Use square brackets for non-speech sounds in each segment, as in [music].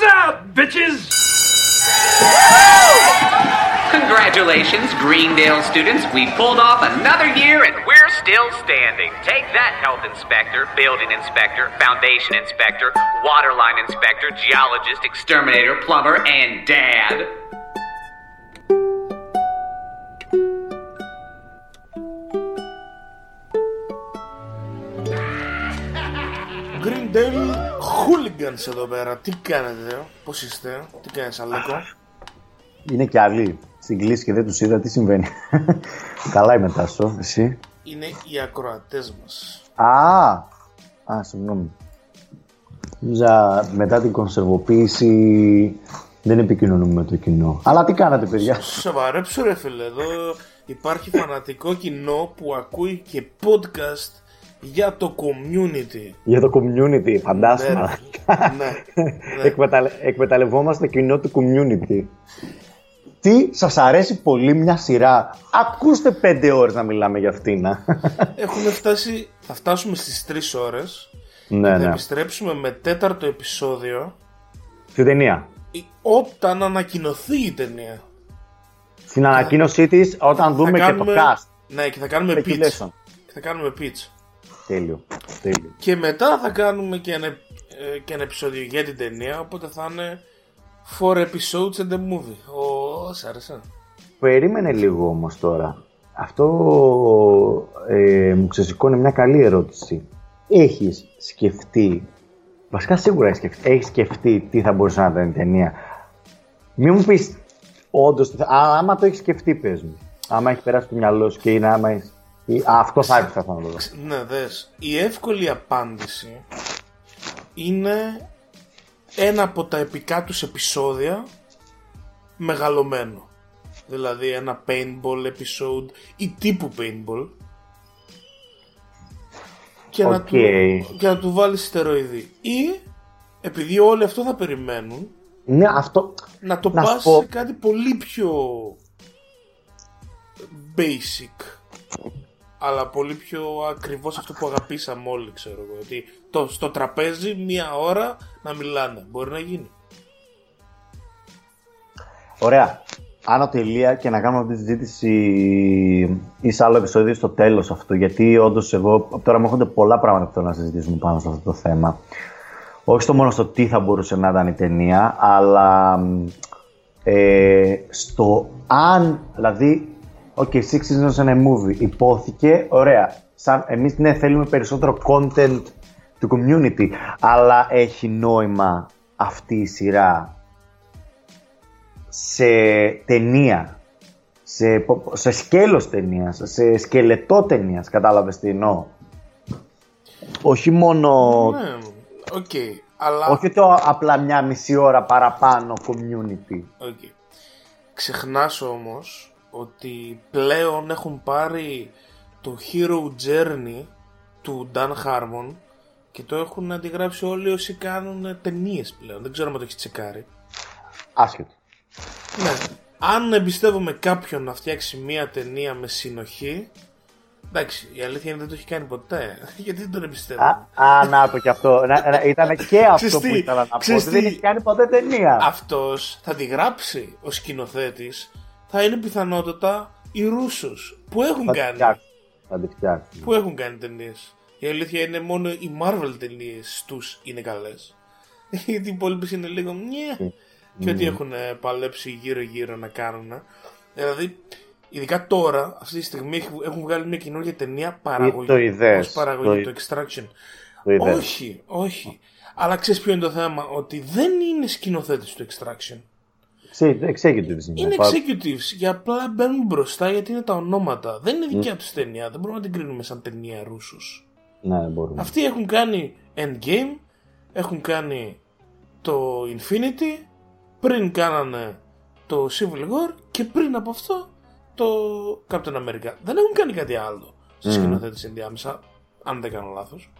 Yowza, bitches! Congratulations, Greendale students. We pulled off another year and we're still standing. Take that, health inspector, building inspector, foundation inspector, waterline inspector, geologist, exterminator, plumber, and dad. Greendale Hooligans εδώ πέρα. Τι κάνετε, πώς είστε, τι κάνει, Αλέκο. Είναι κι άλλοι στην κλίση και δεν τους είδα τι συμβαίνει. [laughs] Καλά είμαι Τάσο, εσύ. Είναι οι ακροατές μας. Α, α, συγγνώμη. Νόμιζα μετά την κονσερβοποίηση δεν επικοινωνούμε με το κοινό. Αλλά τι κάνατε, παιδιά; Σοβαρέψου ρε φίλε, εδώ υπάρχει φανατικό κοινό που ακούει και podcast για το community. Για το community, φαντάσμα. Ναι, ναι, ναι. [laughs] Εκμεταλλε... Εκμεταλλευόμαστε το κοινό του community. Τι σας αρέσει πολύ μια σειρά; Ακούστε πέντε ώρες να μιλάμε για αυτήν. α. [laughs] Έχουμε φτάσει, θα φτάσουμε στις 3 ώρες ναι, Θα ναι. επιστρέψουμε με τέταρτο επεισόδιο Στην ταινία; ή όταν ανακοινωθεί η ταινία. Στην ανακοίνωσή της, όταν δούμε θα και το cast. Ναι, και θα κάνουμε pitch. Speculation. Και θα κάνουμε pitch. Τέλειο. Τέλειο. Και μετά θα κάνουμε και ένα, ε, και ένα επεισόδιο για την ταινία, οπότε θα είναι 4 episodes and a movie. Ω, σ' άρεσε. Περίμενε λίγο όμως τώρα. Αυτό ε, μου ξεσηκώνει μια καλή ερώτηση. Έχεις σκεφτεί, βασικά σίγουρα έχεις σκεφτεί, έχεις σκεφτεί τι θα μπορούσε να ήταν η ταινία. Μην μου πεις όντως, τι θα- α, άμα το έχεις σκεφτεί πες μου. Άμα έχει περάσει το μυαλό σου και είναι άμα έχεις... ή- α, αυτό θα ήθελα να το δω. Ναι, δες. Η εύκολη απάντηση είναι ένα από τα επικά τους επεισόδια μεγαλωμένο. Δηλαδή ένα paintball episode ή τύπου paintball και, να, ΟΚ. του, και να του βάλεις στεροειδή. Ή επειδή όλοι αυτό θα περιμένουν Ναι, αυτό... να το Να σου πας πω- σε κάτι πολύ πιο basic αλλά πολύ πιο ακριβώς αυτό που αγαπήσαμε όλοι ξέρω εγώ ότι το, στο τραπέζι μία ώρα να μιλάνε μπορεί να γίνει Ωραία. Άνω τελεία και να κάνουμε αυτή τη συζήτηση ή σε άλλο επεισόδιο στο τέλος αυτού. Γιατί όντως εγώ από τώρα μου έρχονται πολλά πράγματα που θέλω να συζητήσουμε πάνω σε αυτό το θέμα. Όχι στο μόνο στο τι θα μπορούσε να ήταν η ταινία, αλλά μ, ε, στο αν, δηλαδή, ok, Six Seasons and a Movie υπόθηκε, ωραία. Σαν, εμείς ναι, θέλουμε περισσότερο content του community, αλλά έχει νόημα αυτή η σειρά σε ταινία, σε, σε σκέλος ταινίας, σε σκελετό ταινίας, κατάλαβες τι εννοώ; Όχι μόνο, ναι, ΟΚ αλλά όχι το απλά μια μισή ώρα παραπάνω community. οκ. ξεχνάς όμως ότι πλέον έχουν πάρει το Hero Journey του Dan Harmon και το έχουν αντιγράψει όλοι όσοι κάνουν ταινίες πλέον. Δεν ξέρω αν το έχεις τσεκάρει. Άσχετο. Ναι. Αν εμπιστεύομαι κάποιον να φτιάξει μία ταινία με συνοχή. Εντάξει, η αλήθεια είναι δεν το έχει κάνει ποτέ. [laughs] Γιατί δεν τον εμπιστεύομαι. Α, α, να το και αυτό. Να, να, ήταν και [laughs] αυτό Ξέρεις που τι, ήθελα να πω. ξέρεις ότι Δεν τι. έχει κάνει ποτέ ταινία. Αυτός θα τη γράψει ο σκηνοθέτης. Θα είναι πιθανότατα οι Ρούσους που έχουν Θα τη κάνει. φτιάξω. Θα τη φτιάξω. Που έχουν κάνει ταινίες. Η αλήθεια είναι μόνο οι Marvel ταινίες τους είναι καλές. Γιατί [laughs] οι υπόλοιπε είναι λίγο μιε. Και ότι έχουν ε, παλέψει γύρω-γύρω να κάνουν. Δηλαδή, ειδικά τώρα, αυτή τη στιγμή έχει- έχουν βγάλει μια καινούργια ταινία παραγωγή. το είδες, ως παραγωγή, το το, Extraction. Το είδες. Όχι, όχι. Αλλά ξέρεις ποιο είναι το θέμα, ότι δεν είναι σκηνοθέτης του Extraction. Ξέ- Executives είναι. Είναι Πα- executives και απλά μπαίνουν μπροστά γιατί είναι τα ονόματα. Δεν είναι δικιά τους ταινία. Δεν μπορούμε να την κρίνουμε σαν ταινία Ρούσους. Ναι, μπορούμε. Αυτοί έχουν κάνει Endgame, έχουν κάνει το Infinity, πριν κάνανε το Civil War και πριν από αυτό το Captain America. Δεν έχουν κάνει κάτι άλλο στη σκηνοθέτηση ενδιάμεσα, αν δεν κάνω λάθος.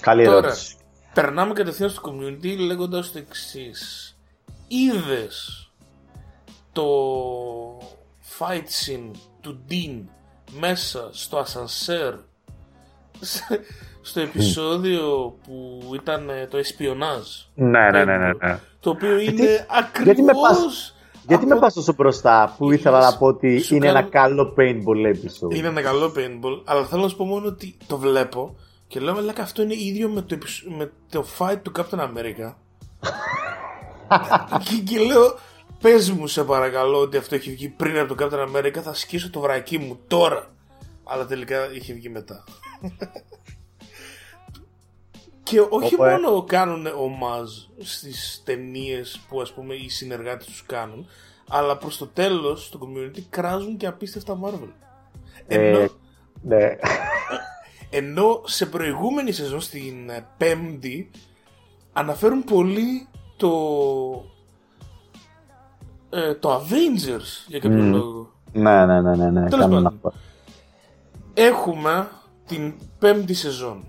Καλή Τώρα, ερώτηση. περνάμε κατευθείαν στο community λέγοντας το εξής. Είδες το fight scene του Dean μέσα στο ασανσέρ στο επεισόδιο που ήταν ε, το εσπιονάζ. Ναι, ναι, ναι, ναι, ναι. Το οποίο Γιατί- είναι ακριβώς... γιατί με πας- Γιατί από- με πας τόσο μπροστά που ήθελα να πω ότι Σου είναι κάνω- ένα καλό paintball episode; Είναι ένα καλό paintball, αλλά θέλω να σου πω μόνο ότι το βλέπω και λέω, λέκα αυτό είναι ίδιο με το, επεισ- με το fight του Captain America. [laughs] και, και λέω, πες μου σε παρακαλώ ότι αυτό έχει βγει πριν από το Captain America, θα σκίσω το βρακί μου τώρα. Αλλά τελικά είχε βγει μετά. και όχι Όπου, ε. μόνο κάνουν ομάζ στις ταινίες που ας πούμε οι συνεργάτες τους κάνουν, αλλά προς το τέλος το community κράζουν και απίστευτα Marvel. Ενώ, Ε, ναι. ενώ σε προηγούμενη σεζόν στην ε, πέμπτη αναφέρουν πολύ το ε, το Avengers για κάποιο Μμμ. λόγο. ναι, ναι, ναι, ναι, ναι. Τέλος κάνουν πάντων. αυτό. Έχουμε την πέμπτη σεζόν.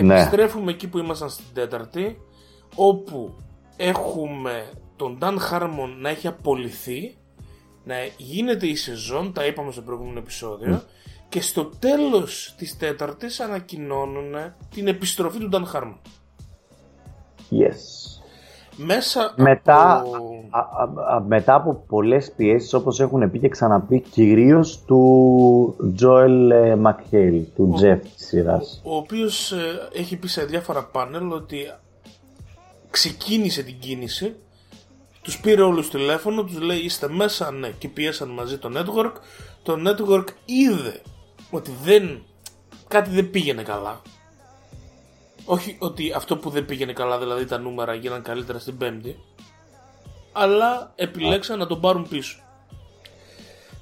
Ναι. Επιστρέφουμε εκεί που ήμασταν στην τέταρτη, όπου έχουμε τον Dan Harmon να έχει απολυθεί, να γίνεται η σεζόν, τα είπαμε στο προηγούμενο επεισόδιο, και στο τέλος της τέταρτης ανακοινώνουν την επιστροφή του Dan Harmon. Yes. Μέσα Μετά, από... α, α, α, μετά από πολλές πιέσεις όπως έχουν πει και ξαναπεί κυρίως του Joel ε, McHale, του Jeff της σειράς. ο οποίος ε, έχει πει σε διάφορα πάνελ ότι ξεκίνησε την κίνηση τους πήρε όλους τηλέφωνο, τους λέει είστε μέσα, ναι και πιέσαν μαζί το network το network είδε ότι δεν κάτι δεν πήγαινε καλά όχι ότι αυτό που δεν πήγαινε καλά δηλαδή τα νούμερα γίναν καλύτερα στην πέμπτη αλλά επιλέξαν να τον πάρουν πίσω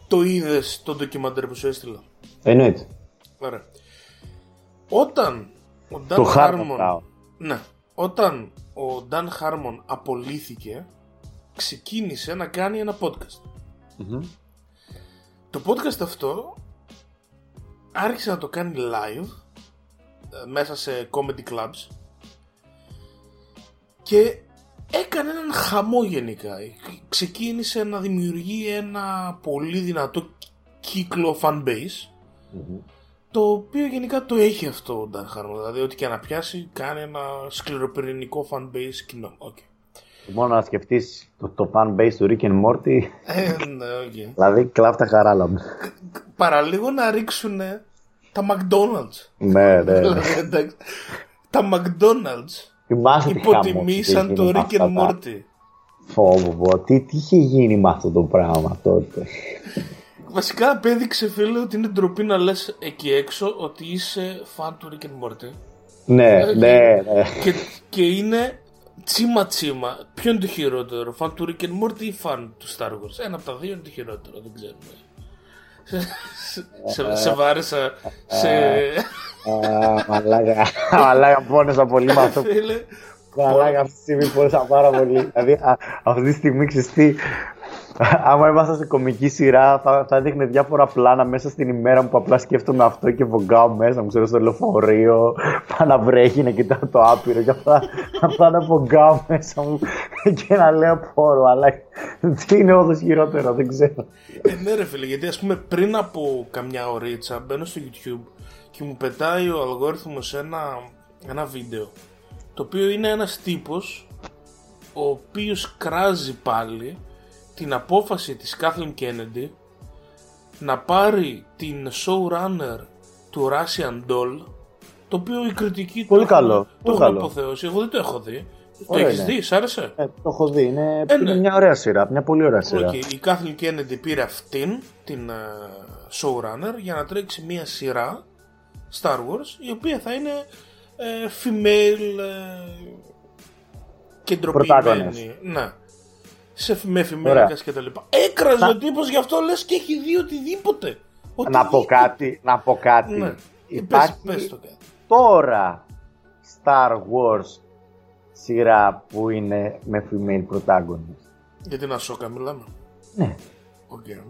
το είδες το ντοκιμαντέρ που σου έστειλα; Εννοείται. Ωραία. Όταν ο Dan Το Harmon Harmon, Town. ναι, όταν ο Dan Harmon απολύθηκε, ξεκίνησε να κάνει ένα podcast. Το podcast αυτό άρχισε να το κάνει live ε, μέσα σε comedy clubs και έκανε έναν χαμό γενικά. Ξεκίνησε να δημιουργεί ένα πολύ δυνατό κύκλο fan base το οποίο γενικά το έχει αυτό ο Dan Harmon. Δηλαδή, ό,τι και να πιάσει, κάνει ένα σκληροπυρηνικό fan base κοινό. Okay. Μόνο να σκεφτείς το, το fan base του Rick and Morty, Ε, ναι, okay. [laughs] δηλαδή κλάφτα χαράλα μου. Παραλίγο να ρίξουν τα McDonald's. ναι, ναι, ναι. Δηλαδή, [laughs] εντάξει, τα McDonald's Θυμάσαι τι χαμός είχε υποτιμήσαν το γίνει με Rick and αυτά τα- Morty. Φόβο, τι, τι είχε γίνει με αυτό το πράγμα τότε; Βασικά απέδειξε φίλε ότι είναι ντροπή να λες εκεί έξω ότι είσαι φαν του Rick and Morty. ναι, ναι, ναι. και, και είναι τσίμα τσίμα. Ποιο είναι το χειρότερο, φαν του Rick and Morty ή φαν του Star Wars; Ένα από τα δύο είναι το χειρότερο, δεν ξέρουμε. Σε, σε, σε βάρεσα σε... Α, Μαλάκα, μαλάκα πόνεσα πολύ με αυτό. Φίλε, Μαλάκα αυτή τη στιγμή πόνεσα πάρα πολύ. Δηλαδή α, αυτή τη στιγμή ξέρεις τι, άμα ήμασταν σε κομική σειρά θα, θα έδειχνε διάφορα πλάνα μέσα στην ημέρα μου που απλά σκέφτομαι αυτό και βογκάω μέσα μου, ξέρω στο λεωφορείο, πάω να βρέχει, να κοιτάω το άπειρο και απλά, απλά να βογκάω μέσα μου και να λέω πόρο, αλλά τι είναι όντως χειρότερο, δεν ξέρω. ε, ναι ρε φίλε, γιατί ας πούμε πριν από καμιά ωρίτσα μπαίνω στο YouTube και μου πετάει ο αλγόριθμος ένα, ένα βίντεο το οποίο είναι ένας τύπος ο οποίος κράζει πάλι την απόφαση της Kathleen Kennedy να πάρει την showrunner του Russian Doll το οποίο η κριτική Πολύ το καλό, έχουν- πολύ το έχουν καλό. αποθεώσει. Εγώ δεν το έχω δει. Το Ωραία έχεις είναι. δει, σ' άρεσε; Ε, το έχω δει, είναι, Ε, ναι. είναι μια ωραία σειρά, μια πολύ ωραία σειρά. ΟΚ, η Kathleen Kennedy πήρε αυτήν, την ε, showrunner, για να τρέξει μια σειρά Star Wars, η οποία θα είναι ε, female ε, κεντροποιημένη. Ναι. Σε, με Ωραία. εφημερίδες και τα λοιπά. Έκραζε Να- ο τύπος γι' αυτό λες και έχει δει οτιδήποτε. Να πω Οτιδήποτε. κάτι, να πω κάτι. Ναι. Υπάρχει Πες, πες το κάτι. τώρα Star Wars σειρά που είναι με female protagonist. Για την Ασόκα μιλάμε. Ναι. ΟΚ. Ε,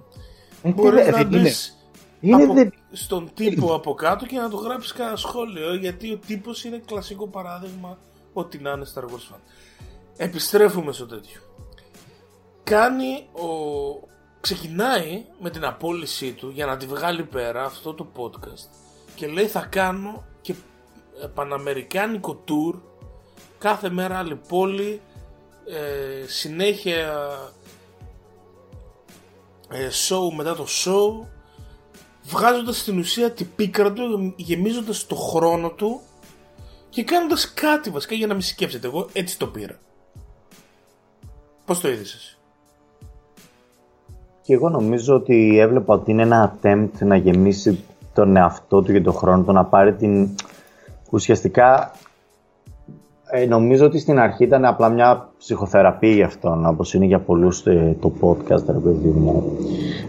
τι Μπορείς δε- να είναι, μπεις είναι από- δε- στον τύπο από κάτω και να το γράψεις κανένα σχόλιο γιατί ο τύπος είναι κλασικό παράδειγμα ότι να είναι Star Wars fan. Επιστρέφουμε στο τέτοιο. Κάνει ο... Ξεκινάει με την απόλυσή του για να τη βγάλει πέρα αυτό το podcast και λέει θα κάνω και παναμερικάνικο tour, κάθε μέρα άλλη πόλη, ε, συνέχεια ε, show μετά το show, βγάζοντας στην ουσία την πίκρα του, γεμίζοντας το χρόνο του και κάνοντας κάτι βασικά για να μην σκέψετε. Εγώ έτσι το πήρα. Πώς το είδες εσύ; Και εγώ νομίζω ότι έβλεπα ότι είναι ένα attempt να γεμίσει τον εαυτό του και τον χρόνο του, να πάρει την... Ουσιαστικά ε, νομίζω ότι στην αρχή ήταν απλά μια ψυχοθεραπεία για αυτόν, όπως είναι για πολλούς ε, το podcast, ρε παιδί μου.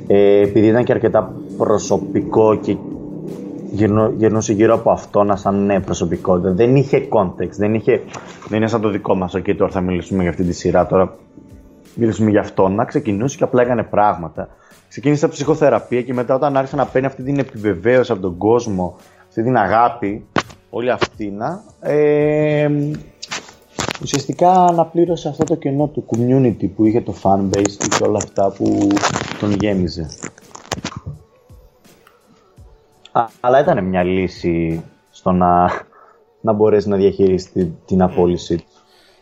Ε, επειδή ήταν και αρκετά προσωπικό και γυρνούσε γύρω από αυτό να σαν ναι, προσωπικότητα. Δεν είχε context, δεν, είχε, δεν είναι σαν το δικό μας. Okay, τώρα θα μιλήσουμε για αυτή τη σειρά, τώρα μιλήσουμε για αυτό. Να ξεκινούσε και απλά έκανε πράγματα. Ξεκίνησε ψυχοθεραπεία και μετά όταν άρχισε να παίρνει αυτή την επιβεβαίωση από τον κόσμο, αυτή την αγάπη, όλη αυτή να, ε, ουσιαστικά αναπλήρωσε αυτό το κενό του community που είχε το fanbase και όλα αυτά που τον γέμιζε. αλλά ήταν μια λύση στο να, να μπορέσει να διαχειριστεί την απόλυση του.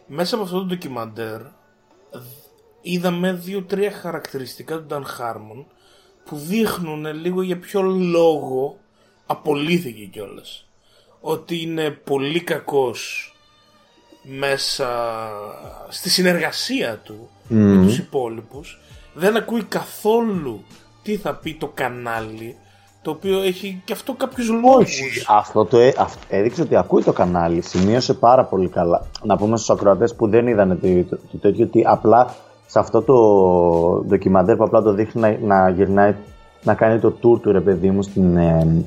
Μέσα από αυτό το ντοκιμαντέρ είδαμε δύο-τρία χαρακτηριστικά του Dan Harmon που δείχνουν λίγο για ποιο λόγο απολύθηκε κιόλας. Ότι είναι πολύ κακός μέσα στη συνεργασία του με τους υπόλοιπους δεν ακούει καθόλου τι θα πει το κανάλι το οποίο έχει και αυτό κάποιους λόγους. Αυτό το ε, έδειξε ότι ακούει το κανάλι, σημείωσε πάρα πολύ καλά. Να πούμε στους ακροατές που δεν είδαν το, το, τέτοιο ότι απλά σε αυτό το ντοκιμαντέρ που απλά το δείχνει να, να γυρνάει να κάνει το tour του ρε παιδί μου στην, ε,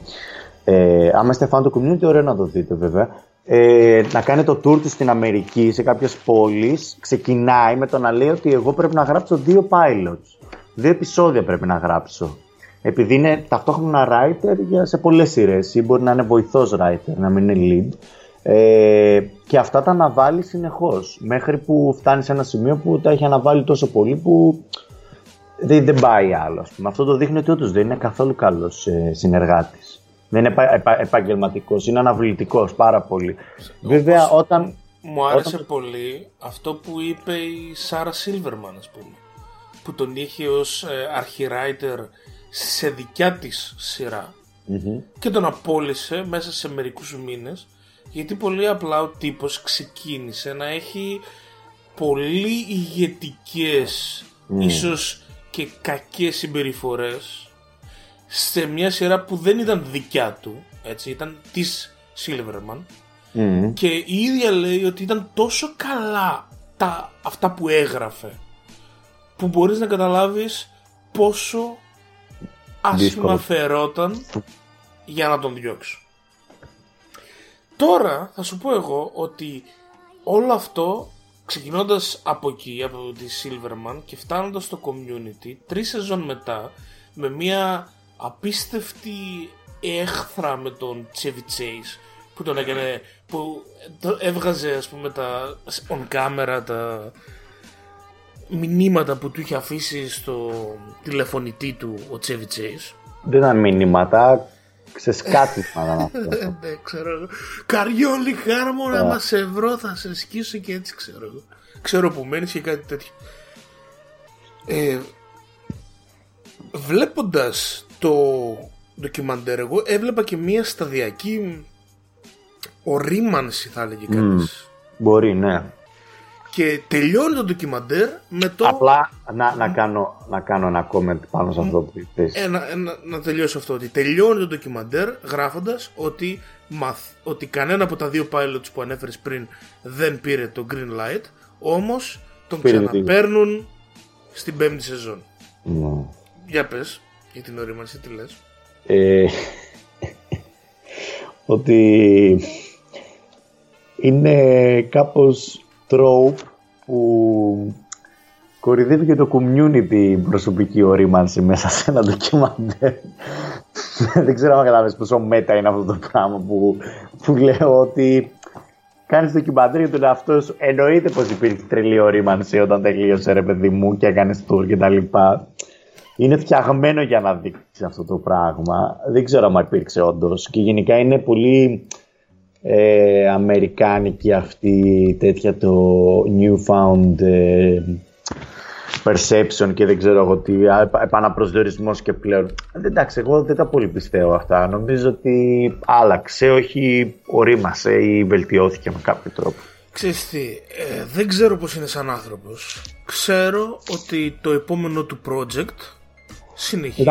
ε, άμα είστε fan του community ωραίο να το δείτε βέβαια. Ε, να κάνει το tour του στην Αμερική σε κάποιες πόλεις. Ξεκινάει με το να λέει ότι εγώ πρέπει να γράψω δύο pilots. Δύο επεισόδια πρέπει να γράψω. Επειδή είναι ταυτόχρονα writer για, σε πολλές σειρές ή μπορεί να είναι βοηθός writer, να μην είναι lead ε, και αυτά τα αναβάλεις συνεχώς μέχρι που φτάνεις σε ένα σημείο που τα έχει αναβάλει τόσο πολύ που δεν, δεν πάει άλλο. Πούμε. Αυτό το δείχνει ότι όντως δεν είναι καθόλου καλός ε, συνεργάτης. Δεν είναι επα, επα, επαγγελματικός, είναι αναβλητικός πάρα πολύ. Βέβαια, όταν. Μου άρεσε πολύ αυτό που είπε η Σάρα Σίλβερμαν, ας πούμε. Που τον είχε ως ε, αρχιράιτερ σε δικιά της σειρα και τον απόλυσε μέσα σε μερικούς μήνες γιατί πολύ απλά ο τύπος ξεκίνησε να έχει πολύ ηγετικές mm. ίσως και κακές συμπεριφορές σε μια σειρά που δεν ήταν δικιά του, έτσι, ήταν της Silverman mm. και η ίδια λέει ότι ήταν τόσο καλά τα, αυτά που έγραφε που μπορείς να καταλάβεις πόσο άσχημα φερόταν για να τον διώξω. Τώρα θα σου πω εγώ ότι όλο αυτό ξεκινώντας από εκεί, από τη Silverman και φτάνοντας στο community, τρεις σεζόν μετά, με μια απίστευτη έχθρα με τον Chevy Chase που τον έκανε, που έβγαζε ας πούμε τα on camera τα μηνύματα που του είχε αφήσει στο τηλεφωνητή του ο Chevy Chase. Δεν ήταν μηνύματα, Ξεσκάτισμα ήταν [laughs] αυτό. Ναι, ξέρω. Καριόλι χάρμονα, μα σε βρω, θα σε σκίσω και έτσι ξέρω. Ξέρω που μένεις και κάτι τέτοιο. Ε, βλέποντας το ντοκιμαντέρ εγώ έβλεπα και μια σταδιακή ορίμανση θα έλεγε κανείς. μπορεί ναι και τελειώνει το ντοκιμαντέρ με το. Απλά να, να, κάνω, να κάνω ένα comment πάνω σε αυτό που είπες. Ε, να, να, να τελειώσω αυτό. Ότι τελειώνει το ντοκιμαντέρ γράφοντας ότι, ότι κανένα από τα δύο pilots που ανέφερες πριν δεν πήρε το green light. Όμως τον ξαναπαίρνουν στην πέμπτη σεζόν. Ναι. Για πες, για την ορίμανση, τι λες. Ε, [laughs] ότι είναι κάπως trope που κορυδεύει και το community προσωπική ορίμανση μέσα σε ένα ντοκιμαντέρ. [laughs] Δεν ξέρω αν καταλάβεις πόσο μέτα είναι αυτό το πράγμα που, που λέω ότι κάνεις ντοκιμαντέρ για τον εαυτό σου. Εννοείται πως υπήρχε τρελή ορίμανση όταν τελείωσε ρε παιδί μου και έκανες tour και τα λοιπά. Είναι φτιαγμένο για να δείξεις αυτό το πράγμα. Δεν ξέρω αν υπήρξε όντως. Και γενικά είναι πολύ ε, αμερικάνικη αυτή τέτοια το newfound ε, perception και δεν ξέρω εγώ τι, επαναπροσδιορισμός και πλέον. Ε, εντάξει, εγώ δεν τα πολύ πιστεύω αυτά. Νομίζω ότι άλλαξε, όχι ορίμασε ή βελτιώθηκε με κάποιο τρόπο. Ξέρεις τι, ε, δεν ξέρω πώς είναι σαν άνθρωπος. Ξέρω ότι το επόμενο του project συνεχίζει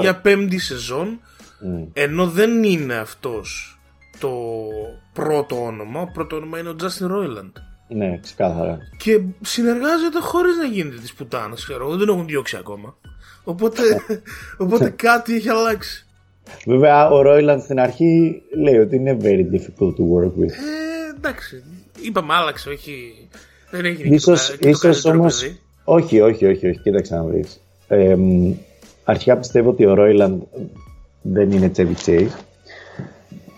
για πέμπτη σεζόν mm. ενώ δεν είναι αυτός το πρώτο όνομα. Ο πρώτο όνομα είναι ο Justin Roiland. Ναι, ξεκάθαρα. Και συνεργάζεται χωρίς να γίνεται της πουτάνας, ξέρω. Δεν τον έχουν διώξει ακόμα. Οπότε, [laughs] οπότε κάτι έχει αλλάξει. Βέβαια, ο Ρόιλαντ στην αρχή λέει ότι είναι very difficult to work with. Ε, εντάξει. Είπαμε, άλλαξε, όχι. Δεν έχει ίσως, και το, ίσως όμως, όχι, όχι, όχι, όχι, κοίταξε να βρεις. Ε, αρχικά πιστεύω ότι ο Ρόιλαντ δεν είναι Chevy Chase.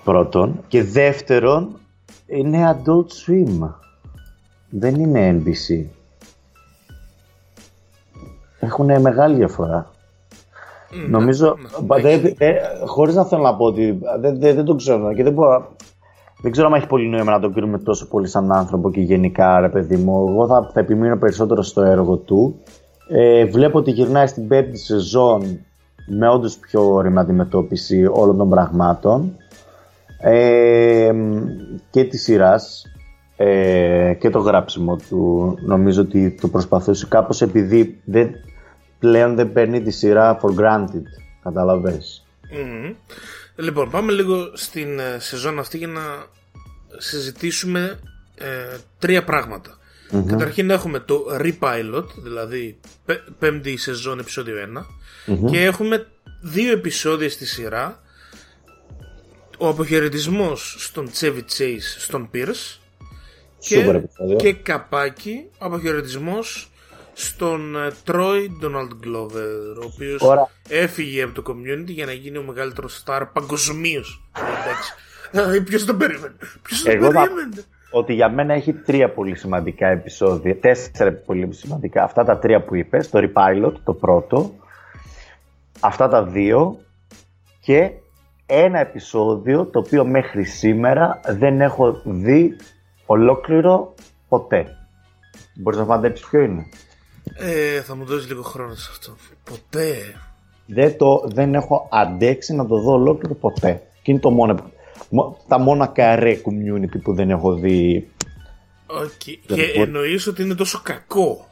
Πρώτον. Και δεύτερον, είναι Adult Swim δεν είναι NBC. Έχουν μεγάλη διαφορά. Mm, Νομίζω, ναι, χωρίς να θέλω να πω ότι δεν, δεν, δεν το ξέρω και δεν μπορώ, δεν ξέρω αν έχει πολύ νόημα να τον κρίνουμε τόσο πολύ σαν άνθρωπο και γενικά, ρε παιδί μου. Εγώ θα, θα επιμείνω περισσότερο στο έργο του. Ε, βλέπω ότι γυρνάει στην πέμπτη σεζόν με όντως πιο όρημα αντιμετώπιση όλων των πραγμάτων ε, και της σειράς ε, και το γράψιμο του. Νομίζω ότι το προσπαθούσε κάπως επειδή δεν, πλέον δεν παίρνει τη σειρά for granted καταλαβες. Λοιπόν πάμε λίγο στην ε, σεζόν αυτή για να συζητήσουμε ε, τρία Καταρχήν έχουμε το Repilot, δηλαδή πέμπτη σεζόν επεισόδιο 1 και έχουμε δύο επεισόδια στη σειρά ο αποχαιρετισμός στον Chevy Chase στον Pierce και, και καπάκι αποχαιρετισμός στον Τρόι Ντόναλντ Γκλόβερ, ο οποίος έφυγε από το community για να γίνει ο μεγαλύτερος star παγκοσμίως. Εντάξει. Ποιος τον περίμενε; Ποιος τον περίμενε; Ότι για μένα έχει τρία πολύ σημαντικά επεισόδια. Τέσσερα πολύ σημαντικά. Αυτά τα τρία που είπες. Το Repilot, το πρώτο. Αυτά τα δύο. Και ένα επεισόδιο το οποίο μέχρι σήμερα δεν έχω δει ολόκληρο ποτέ. Μπορείς να φαντέψεις ποιο είναι; Ε, θα μου δώσεις λίγο χρόνο σε αυτό. Ποτέ. Δεν, το, δεν έχω αντέξει να το δω ολόκληρο ποτέ. Και είναι το μόνο, τα μόνα καρέ community που δεν έχω δει. Okay. Και εννοείς ότι είναι τόσο κακό;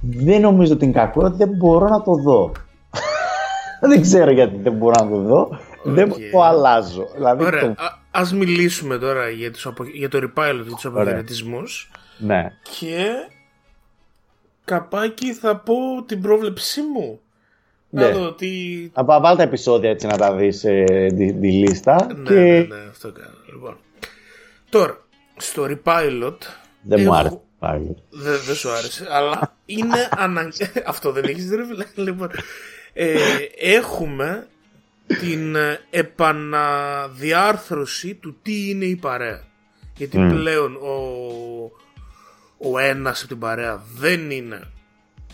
Δεν νομίζω ότι είναι κακό, δεν μπορώ να το δω. Δεν ξέρω γιατί δεν μπορώ να το δω. Okay. Δεν το αλλάζω. Δηλαδή, Ωραία. Το... Ας μιλήσουμε τώρα για, τους για το repilot και τους αποχαιρετισμούς. Ναι. Και καπάκι θα πω την πρόβλεψή μου. Ναι. Να δω τι... Βάλτε τα επεισόδια έτσι να τα δεις ε, τη, τη, λίστα. Ναι, και... ναι, ναι, αυτό κάνω. Λοιπόν. Τώρα, στο repilot... Δεν έχω... μου άρεσε. Δεν, δεν σου άρεσε, αλλά είναι αναγκαίο. [laughs] Αυτό δεν έχεις δει, Λοιπόν, ε, έχουμε την ε, επαναδιάρθρωση του τι είναι η παρέα. Γιατί πλέον ο, ο ένας από την παρέα δεν είναι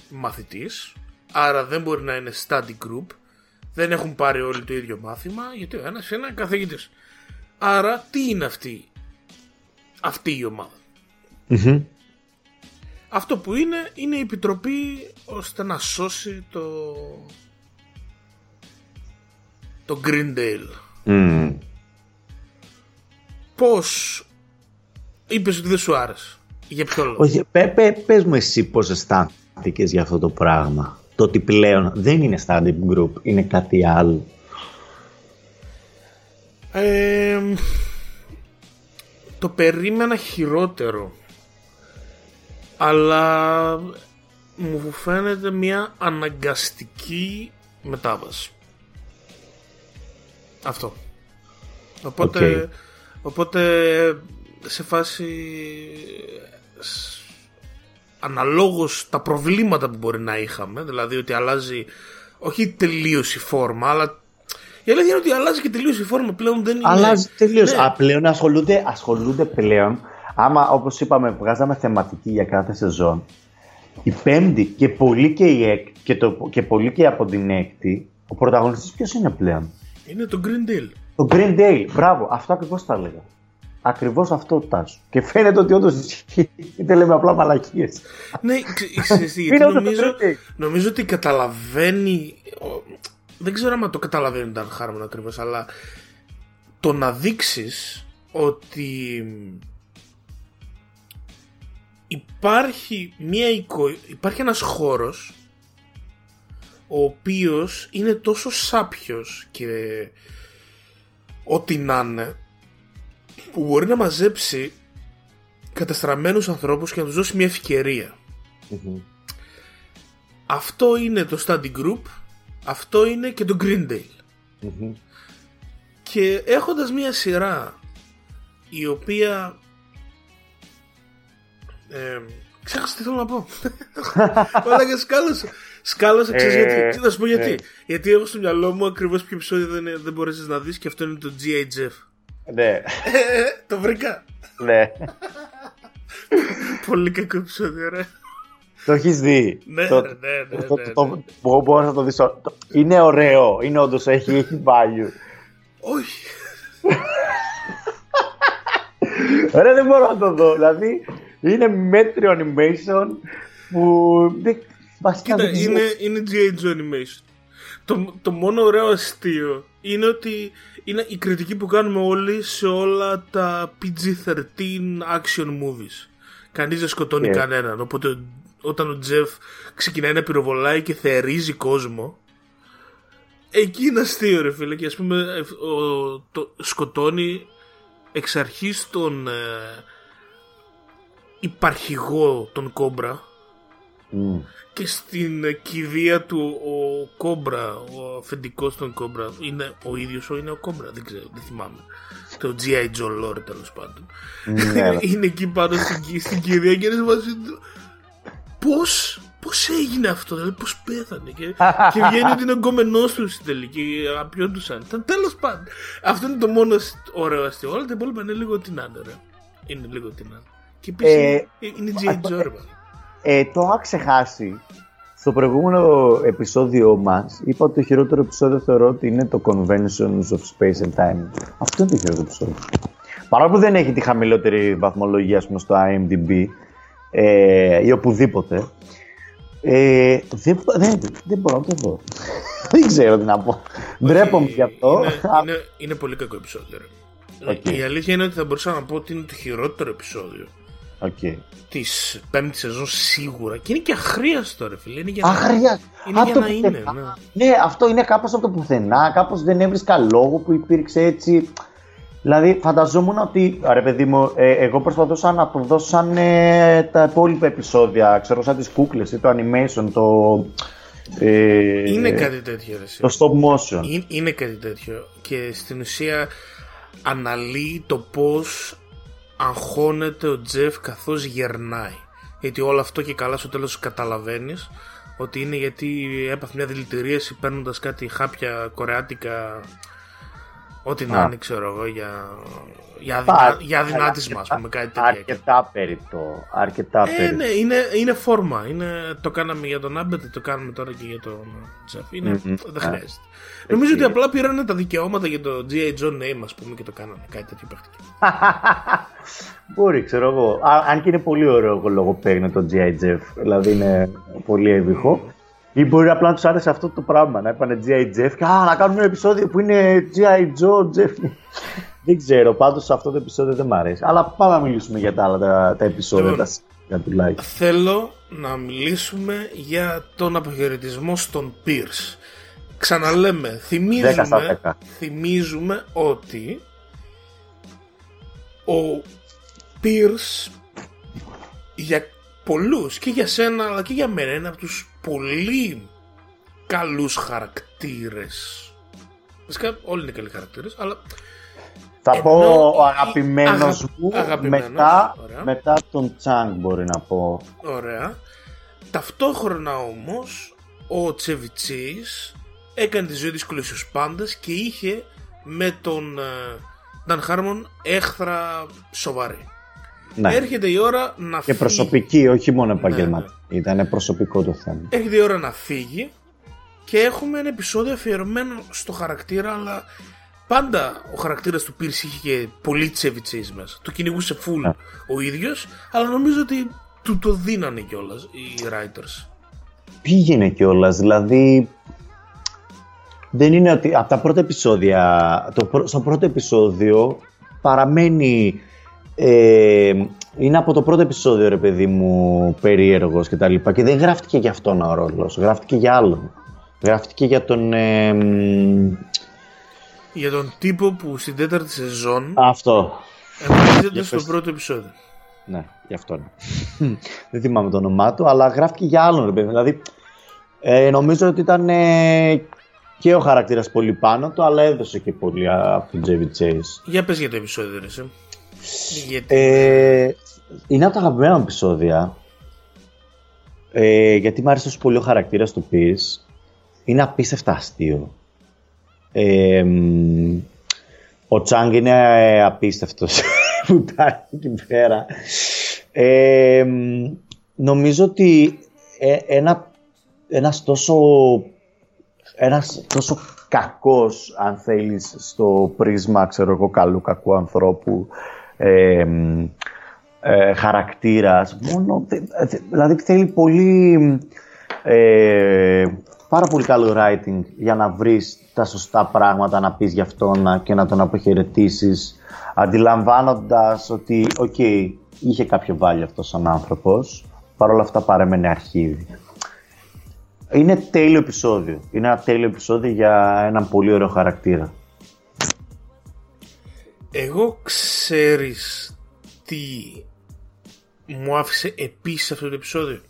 μαθητής, άρα δεν μπορεί να είναι study group, δεν έχουν πάρει όλοι το ίδιο μάθημα, γιατί ο ένας είναι καθηγητής. Άρα τι είναι αυτή, αυτή η ομάδα; Αυτό που είναι, είναι η επιτροπή ώστε να σώσει το, το Greendale. Mm. Πώς είπες ότι δεν σου άρεσε; Για ποιο λόγο; Όχι, πέ, πέ, πες μου εσύ πώς αισθάνθηκες για αυτό το πράγμα. Το ότι πλέον δεν είναι study group, είναι κάτι άλλο. Ε, το περίμενα χειρότερο. Αλλά μου φαίνεται μια αναγκαστική μετάβαση. Αυτό. Οπότε, οπότε σε φάση αναλόγως τα προβλήματα που μπορεί να είχαμε, δηλαδή ότι αλλάζει όχι τελείως η φόρμα, αλλά η αλήθεια είναι ότι αλλάζει και τελείως η φόρμα πλέον δεν είναι. Αλλάζει τελείως. Ναι. Α, πλέον ασχολούνται, ασχολούνται πλέον. Άμα όπως είπαμε, βγάζαμε θεματική για κάθε σεζόν. Η πέμπτη και πολύ και, η εκ, και, το, και πολύ και από την έκτη, ο πρωταγωνιστής ποιος είναι πλέον; Είναι το Green Deal. Το Green Day, μπράβο, αυτό ακριβώς τα έλεγα. Ακριβώς αυτό τάσου. Και φαίνεται ότι όντως ισχύει. Δεν λέμε απλά μαλακίες. Ναι, ξέρεις τι, [laughs] γιατί νομίζω, νομίζω ότι καταλαβαίνει. Δεν ξέρω αν το καταλαβαίνει ο Dan Harmon ακριβώς, αλλά το να δείξεις ότι υπάρχει, μια εικο... υπάρχει ένας χώρος ο οποίος είναι τόσο σάπιος και ό,τι να είναι που μπορεί να μαζέψει καταστραμμένους ανθρώπους και να τους δώσει μια ευκαιρια Αυτό είναι το study group, αυτό είναι και το Green Και έχοντας μια σειρά η οποία ε, ξέχασα τι θέλω να πω. [laughs] Μαλάκα σκάλωσα. Σκάλωσα, ξέρεις γιατί. Ε, θα σου πω γιατί. Ε. Γιατί έχω στο μυαλό μου ακριβώς ποιο επεισόδιο δεν, δεν μπορέσει να δεις και αυτό είναι το G.I. Jeff. Ναι. το βρήκα. Ναι. [laughs] Πολύ κακό επεισόδιο, ρε. Το έχεις δει. Ναι, το, ναι, ναι, ναι, το, το, ναι. Μπορώ να το δεις. Είναι ωραίο. Είναι όντως έχει, έχει value. Όχι. Ωραία, δεν μπορώ να το δω. Δηλαδή, είναι μέτριο animation που. Βασικά Κοίτα, είναι, είναι G.I. Joe animation. Το, το μόνο ωραίο αστείο είναι ότι είναι η κριτική που κάνουμε όλοι σε όλα τα PG-13 action movies. Κανείς δεν σκοτώνει yeah. κανέναν. Οπότε όταν ο Τζεφ ξεκινάει να πυροβολάει και θερίζει κόσμο, εκεί είναι αστείο, ρε φίλε. Και ας πούμε, ο, το, σκοτώνει εξ αρχής τον ε, υπαρχηγό τον Κόμπρα και στην κηδεία του ο Κόμπρα, ο αφεντικός των Κόμπρα είναι ο ίδιος ο είναι ο Κόμπρα, δεν ξέρω, δεν θυμάμαι. Το G.I. Joe Lore τέλος πάντων. Ναι. είναι εκεί πάνω στην, στην κηδεία και είναι μαζί Πώς Πώς έγινε αυτό, δηλαδή πώς πέθανε. Και, και βγαίνει ότι είναι εγκόμενό τους στην τελική. Αγαπιόντουσαν. Τέλος πάντων. Αυτό είναι το μόνο ωραίο αστείο. Όλα τα υπόλοιπα είναι λίγο την άνε, ρε. Είναι λίγο την άνε. Και επίσης ε, είναι G.I. Joe, ε, το έχω ξεχάσει. Στο προηγούμενο επεισόδιο μας είπα ότι το χειρότερο επεισόδιο θεωρώ ότι είναι το Conventions of Space and Time. Αυτό είναι το χειρότερο επεισόδιο. Παρόλο που δεν έχει τη χαμηλότερη βαθμολογία πούμε, στο IMDb ε, ή οπουδήποτε, ε, δεν, δεν, δεν μπορώ να το δω. [laughs] δεν ξέρω τι να πω. Ντρέπομαι γι' αυτό. Είναι, είναι, είναι πολύ κακό επεισόδιο. Okay. Η αλήθεια είναι ότι θα μπορούσα να πω ότι είναι το χειρότερο επεισόδιο. Okay. Της πέμπτης σεζόν σίγουρα. Και είναι και αχρίαστο, ρε φίλε. Είναι για να, είναι. Για να είναι ναι. ναι, αυτό είναι κάπως από το πουθενά. Κάπως δεν έβρισκα λόγο που υπήρξε έτσι. Δηλαδή, φανταζόμουν ότι, ρε παιδί μου, ε, εγώ προσπαθούσα να το δώσω σαν ε, τα υπόλοιπα επεισόδια, ξέρω, σαν τις κούκλες ή το animation, το... Ε, είναι κάτι τέτοιο, ρε, Το stop motion. Είναι, είναι κάτι τέτοιο και στην ουσία αναλύει το πώς αγχώνεται ο Τζεφ καθώς γερνάει. Γιατί όλο αυτό και καλά στο τέλος καταλαβαίνεις ότι είναι γιατί έπαθε μια δηλητηρίαση παίρνοντας κάτι χάπια κορεάτικα Ό,τι να είναι, ξέρω εγώ, για, για, δυνα... για δυνάτισμα, ας πούμε, κάτι τέτοιο. Αρκετά περιττό. Αρκετά ε, ναι, είναι, είναι φόρμα. Είναι, το κάναμε για τον Άμπετ, το κάνουμε τώρα και για τον Τζεφ. Είναι, mm-hmm. Δεν χρειάζεται. Νομίζω ότι απλά πήραν τα δικαιώματα για το G.I. Joe name, ας πούμε, και το κάνανε. Κάτι τέτοιο πρακτικό. [laughs] Μπορεί, ξέρω εγώ. αν και είναι πολύ ωραίο λόγο παίρνει το G.I. Jeff. Δηλαδή είναι πολύ εύηχο. Ή μπορεί απλά να τους άρεσε αυτό το πράγμα, να έπανε G.I. Jeff και α, να κάνουμε ένα επεισόδιο που είναι G.I. Joe, Jeff. [laughs] δεν ξέρω, πάντως αυτό το επεισόδιο δεν μ' αρέσει. Αλλά πάμε να μιλήσουμε για τα άλλα τα, τα επεισόδια, λοιπόν, τα τουλάχιστον. Θέλω να μιλήσουμε για τον αποχαιρετισμό στον Pierce. Ξαναλέμε, θυμίζουμε, θυμίζουμε ότι ο Pierce για πολλούς και για σένα αλλά και για μένα είναι από τους πολύ καλούς χαρακτήρες. Βασικά όλοι είναι καλοί χαρακτήρες, αλλά... Θα πω ο αγαπημένος μου, μετά, μετά τον Τσάνγκ μπορεί να πω. Ωραία. Ταυτόχρονα όμως, ο Τσεβιτσής έκανε τη ζωή δύσκολη στους πάντες και είχε με τον Νταν ε, Χάρμον έχθρα σοβαρή. Ναι. Έρχεται η ώρα να φύγει. Και προσωπική, όχι μόνο επαγγελματική. Ναι, ναι. Ήταν προσωπικό το θέμα. Έρχεται η ώρα να φύγει και έχουμε ένα επεισόδιο αφιερωμένο στο χαρακτήρα, αλλά πάντα ο χαρακτήρας του Πίρς είχε και πολύ τσεβιτσέις μέσα. Το κυνηγούσε full Ναι. ο ίδιος, αλλά νομίζω ότι του το δίνανε κιόλας οι writers. Πήγαινε κιόλας. Δηλαδή. Δεν είναι ότι από τα πρώτα επεισόδια. Το, πρω- στο πρώτο επεισόδιο παραμένει. Ε, είναι από το πρώτο επεισόδιο ρε παιδί μου περίεργος και τα λοιπά και δεν γράφτηκε για αυτόν ο ρόλος, γράφτηκε για άλλον. Γράφτηκε για τον... ε, μ, Για τον τύπο που στην τέταρτη σεζόν αυτό. εμφανίζεται Για στο πες. πρώτο επεισόδιο. Ναι, γι' αυτό είναι. [laughs] Δεν θυμάμαι το όνομά του, αλλά γράφτηκε για άλλον, ρε παιδί. Δηλαδή, ε, νομίζω ότι ήταν ε, και ο χαρακτήρας πολύ πάνω του, αλλά έδωσε και πολύ από τον David Chase. Για πες για το επεισόδιο, ρε, εσύ. Γιατί... Ε, είναι από τα αγαπημένα μου επεισόδια. Ε, γιατί μου άρεσε τόσο πολύ ο χαρακτήρας του Pierce. Είναι απίστευτα αστείο. Ε, μ, ο Τσάνγκ είναι ε, απίστευτος [laughs] που τα εκεί πέρα. Ε, μ, νομίζω ότι ε, ένα, ένας τόσο ένας τόσο κακός αν θέλεις στο πρίσμα ξέρω εγώ καλού κακού ανθρώπου ε, μ, ε, χαρακτήρας μόνο, δε- δε- δηλαδή θέλει πολύ ε, πάρα πολύ καλό writing για να βρεις τα σωστά πράγματα να πεις για αυτόν και να τον αποχαιρετήσεις αντιλαμβάνοντας ότι ΟΚ, είχε κάποιο value αυτός σαν άνθρωπος παρόλα αυτά παρέμενε αρχίδι είναι τέλειο επεισόδιο. Είναι ένα τέλειο επεισόδιο για έναν πολύ ωραίο χαρακτήρα. Εγώ ξέρεις τι μου άφησε επίσης αυτό το επεισόδιο.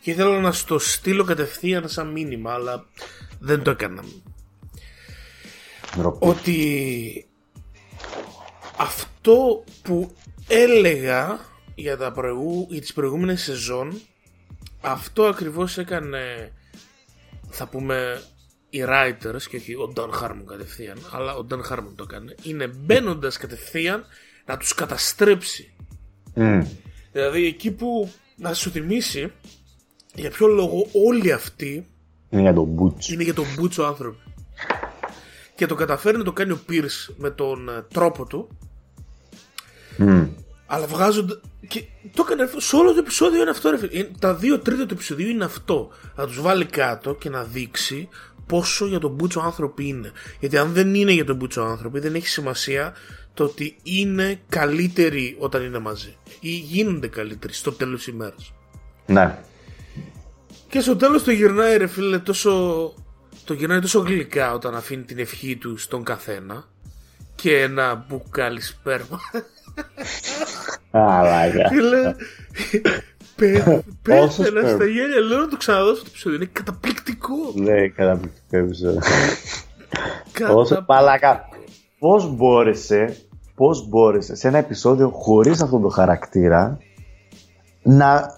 Και ήθελα να στο στείλω κατευθείαν σαν μήνυμα, αλλά δεν το έκανα. Ντροπή. Ότι αυτό που έλεγα για, τα προηγού, για τις προηγούμενες σεζόν αυτό ακριβώς έκανε θα πούμε οι writers και όχι ο Dan Harmon κατευθείαν αλλά ο Dan Harmon το έκανε είναι μπαίνοντας κατευθείαν να τους καταστρέψει Μμ. δηλαδή εκεί που να σου θυμίσει για ποιο λόγο όλοι αυτοί Είναι για τον Μπούτς. είναι για τον Μπούτσο άνθρωποι. Και το καταφέρει να το κάνει ο Πίρς με τον ε, τρόπο του, Μμ. αλλά βγάζονται. Και το έκανε αυτό. Σε όλο το επεισόδιο είναι αυτό, ρε φίλε. Είναι- Τα δύο τρίτα του επεισοδίου είναι αυτό. Να τους βάλει κάτω και να δείξει πόσο για τον Μπούτσο άνθρωποι είναι. Γιατί αν δεν είναι για τον Μπούτσο άνθρωποι, δεν έχει σημασία το ότι είναι καλύτεροι όταν είναι μαζί. Ή γίνονται καλύτεροι στο τέλος της ημέρας. Ναι. Και στο τέλος το γυρνάει ρε φίλε τόσο. Το γυρνάει τόσο γλυκά όταν αφήνει την ευχή του στον καθένα. Και ένα μπουκάλι σπέρμα. Αλάγια. Φίλε. Πέ- [laughs] Όσο Πέθαινα σπέρμα. στα γέλια. Λέω να το ξαναδώσω το επεισόδιο. Είναι καταπληκτικό. Ναι, καταπληκτικό επεισόδιο. Κατα- Όσο παλάκα. Πώς μπόρεσε, πώς μπόρεσε σε ένα επεισόδιο χωρίς αυτόν τον χαρακτήρα να,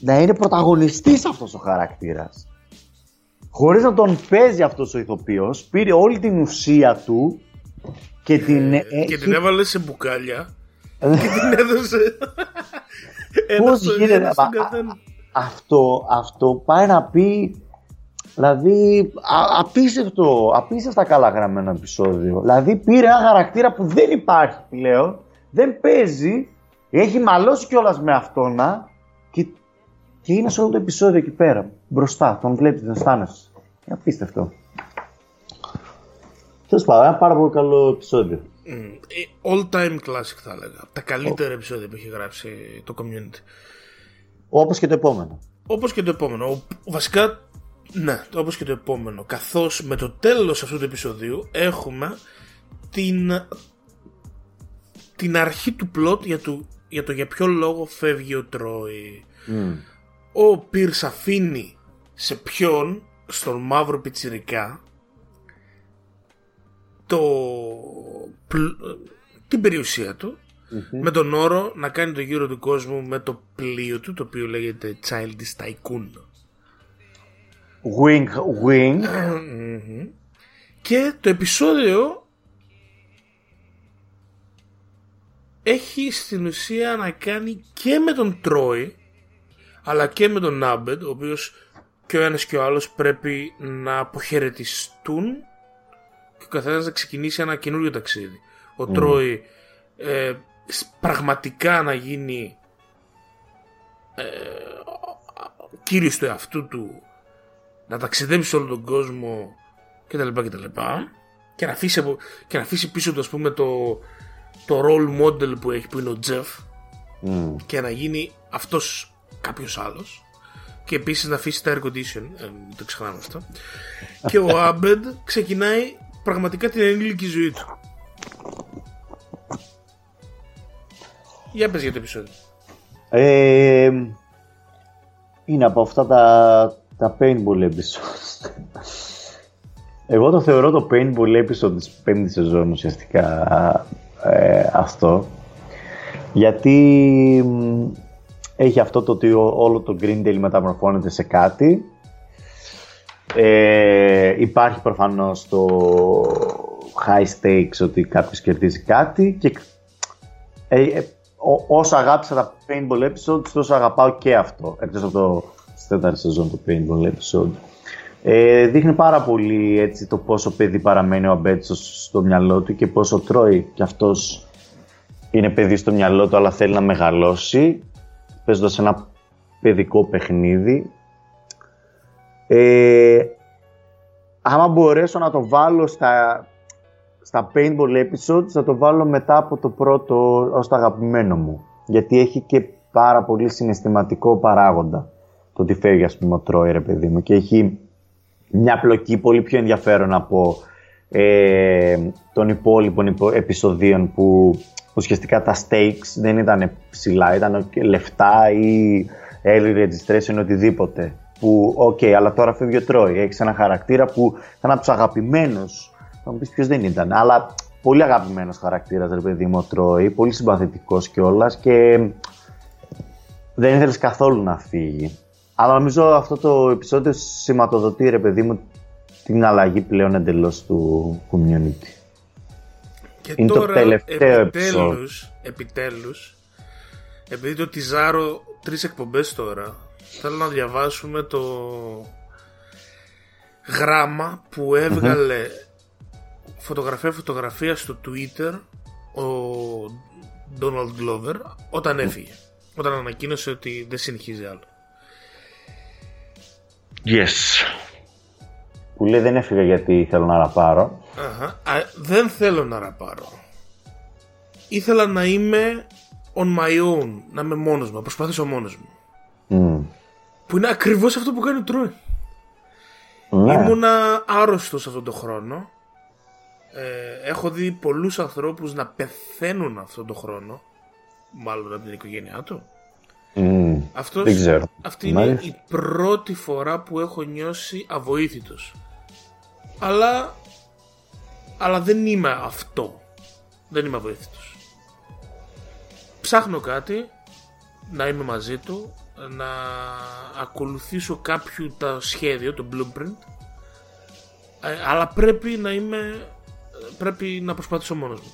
να είναι πρωταγωνιστής αυτός ο χαρακτήρας; Χωρίς να τον παίζει αυτός ο ηθοποιός, πήρε όλη την ουσία του και την Και έχει την έβαλε σε μπουκάλια. [laughs] και την έδωσε. Ένα Πώς στο γίνεται, ένα στον μα- καθένα. αυτό, αυτό πάει να πει δηλαδή α- απίστευτο, απίστευτα καλά γραμμένο επεισόδιο. Δηλαδή πήρε ένα χαρακτήρα που δεν υπάρχει πλέον, δεν παίζει, έχει μαλώσει κιόλας με αυτόνα και, και είναι σε όλο το επεισόδιο εκεί πέρα, μπροστά, τον βλέπεις, τον αισθάνεσαι. Είναι απίστευτο. Τέλος πάντων, ένα πάρα πολύ καλό επεισόδιο. Μμ, ε, All time classic θα έλεγα. Από τα καλύτερα επεισόδια που έχει γράψει το community. Όπως και το επόμενο. Όπως και το επόμενο. Ο- Βασικά, ναι, όπως και το επόμενο. Καθώς με το τέλος αυτού του επεισοδίου έχουμε την, την αρχή του plot για το, για το για ποιο λόγο φεύγει ο Τρόι. Μμ. Ο Πίρς αφήνει σε ποιον, στον μαύρο πιτσιρικά, το, πλ- την περιουσία του με τον όρο να κάνει το γύρο του κόσμου με το πλοίο του το οποίο λέγεται Childish Tycoon. Wing, wing. Μμμ. Και το επεισόδιο έχει στην ουσία να κάνει και με τον Τρόι αλλά και με τον Νάμπετ ο οποίος και ο ένας και ο άλλος πρέπει να αποχαιρετιστούν ο καθένας να ξεκινήσει ένα καινούριο ταξίδι. Ο Τρόι ε, πραγματικά να γίνει ε, κύριος του εαυτού του να ταξιδέψει σε όλο τον κόσμο κτλ. Και, και, να αφήσει, και να αφήσει πίσω του ας πούμε το, το role model που έχει που είναι ο Τζεφ και να γίνει αυτός κάποιος άλλος και επίσης να αφήσει τα air condition ε, το ξεχνάμε αυτό και ο [laughs] Άμπεντ ξεκινάει πραγματικά την ενήλικη ζωή του Για πες για το επεισόδιο ε, είναι από αυτά τα, τα paintball episodes εγώ το θεωρώ το paintball episode της πέμπτης σεζόν ουσιαστικά ε, αυτό. Γιατί έχει αυτό το ότι όλο το Greendale μεταμορφώνεται σε κάτι. Ε, υπάρχει προφανώς το high stakes ότι κάποιος κερδίζει κάτι και ε, ε, όσο αγάπησα τα paintball episodes τόσο αγαπάω και αυτό εκτός από το τέταρτη σεζόν το paintball episode ε, δείχνει πάρα πολύ έτσι, το πόσο παιδί παραμένει ο Αμπέτσος στο μυαλό του και πόσο τρώει και αυτός είναι παιδί στο μυαλό του αλλά θέλει να μεγαλώσει παίζοντας ένα παιδικό παιχνίδι. Ε, άμα μπορέσω να το βάλω στα, στα paintball episodes θα το βάλω μετά από το πρώτο ως το αγαπημένο μου γιατί έχει και πάρα πολύ συναισθηματικό παράγοντα το τι φεύγει ας πούμε ο Τρόι ρε παιδί μου και έχει μια πλοκή πολύ πιο ενδιαφέρον από ε, των υπόλοιπων επεισοδίων που ουσιαστικά τα stakes δεν ήταν ψηλά, ήταν λεφτά ή early registration οτιδήποτε. Που, ΟΚ, okay, αλλά τώρα φεύγει ο Τρόι. Έχεις ένα χαρακτήρα που ήταν από τους αγαπημένους. Θα μου πεις ποιος δεν ήταν, αλλά πολύ αγαπημένος χαρακτήρας, ρε παιδί μου, ο Τρόι. Πολύ συμπαθητικός κιόλας και δεν ήθελες καθόλου να φύγει. Αλλά νομίζω αυτό το επεισόδιο σηματοδοτεί, ρε παιδί μου, την αλλαγή πλέον εντελώς του community. Και Είναι τώρα, το τελευταίο επιτέλους, επιτέλους, επειδή το τυζάρω τρεις εκπομπές τώρα, θέλω να διαβάσουμε το γράμμα που εβγαλε φωτογραφία-φωτογραφία στο Twitter ο Donald Glover όταν έφυγε. Όταν ανακοίνωσε ότι δεν συνεχίζει άλλο. Yes. Που λέει δεν έφυγα γιατί θέλω να ραπάρω. Αχα. δεν θέλω να ραπάρω. Ήθελα να είμαι on my own, να είμαι μόνος μου, να προσπαθήσω μόνος μου. Mm. Που είναι ακριβώς αυτό που κάνει ο Τρόι. Ναι. Ήμουνα άρρωστος αυτόν τον χρόνο. Ε, έχω δει πολλούς ανθρώπους να πεθαίνουν αυτόν τον χρόνο. Μάλλον από την οικογένειά του. Mm, Αυτός, δεν ξέρω. Αυτή είναι η πρώτη φορά που έχω νιώσει αβοήθητος. Αλλά, αλλά δεν είμαι αυτό. Δεν είμαι αβοήθητος. Ψάχνω κάτι να είμαι μαζί του, να ακολουθήσω κάποιο τα σχέδιο, το blueprint, ε, αλλά πρέπει να είμαι, πρέπει να προσπαθήσω μόνος μου.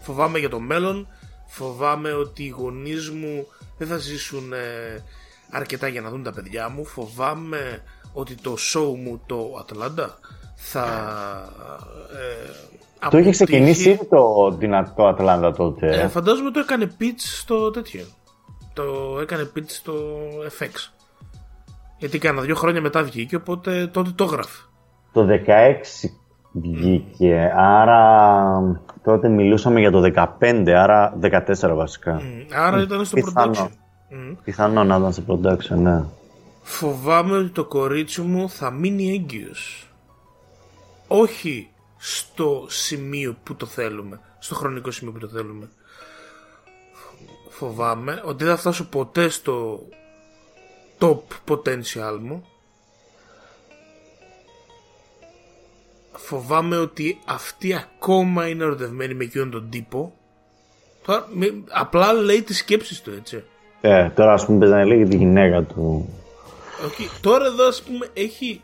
Φοβάμαι για το μέλλον, φοβάμαι ότι οι γονείς μου δεν θα ζήσουν ε, αρκετά για να δουν τα παιδιά μου. Φοβάμαι ότι το show μου το Ατλάντα θα. Ε, το είχε ξεκινήσει ήδη το δυνατό Ατλάντα τότε. Ε, φαντάζομαι το έκανε pitch στο τέτοιο. Το έκανε pitch στο FX. Γιατί κάνα δύο χρόνια μετά βγήκε, οπότε τότε το έγραφε. Το 16 βγήκε, άρα τότε μιλούσαμε για το 15, άρα 14 βασικά. άρα ήταν στο Πιθανό. production. Πιθανό να ήταν στο production, ναι. Φοβάμαι ότι το κορίτσι μου θα μείνει έγκυος. Όχι στο σημείο που το θέλουμε, στο χρονικό σημείο που το θέλουμε. Φοβάμαι ότι δεν θα φτάσω ποτέ στο top potential μου φοβάμαι ότι αυτή ακόμα είναι ερωτευμένη με εκείνον τον τύπο. Τώρα, απλά λέει τις σκέψεις του, έτσι. Ε, τώρα ας πούμε να λέει τη γυναίκα του. Okay. Τώρα εδώ ας πούμε έχει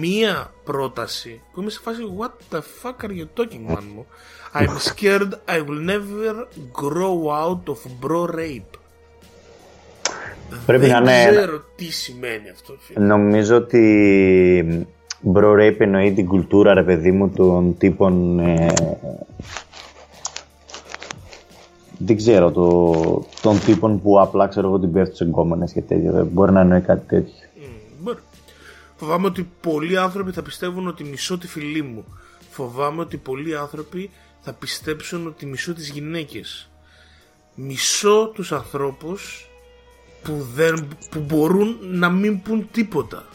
μία πρόταση που είμαι σε φάση What the fuck are you talking man μου; I'm scared I will never grow out of bro rape Πρέπει Δεν να ξέρω τι σημαίνει αυτό Νομίζω ότι bro rape εννοεί την κουλτούρα, ρε παιδί μου, των τύπων... Ε, δεν ξέρω, το, των τύπων που απλά ξέρω εγώ την πέφτουν σε εγκόμενες και τέτοια. Μπορεί να εννοεί κάτι τέτοιο. Μπορεί. Φοβάμαι ότι πολλοί άνθρωποι θα πιστεύουν ότι μισώ τη φιλή μου. Φοβάμαι ότι πολλοί άνθρωποι θα πιστέψουν ότι μισώ τις γυναίκες. Μισώ τους ανθρώπους που, δεν, που μπορούν να μην πούν τίποτα.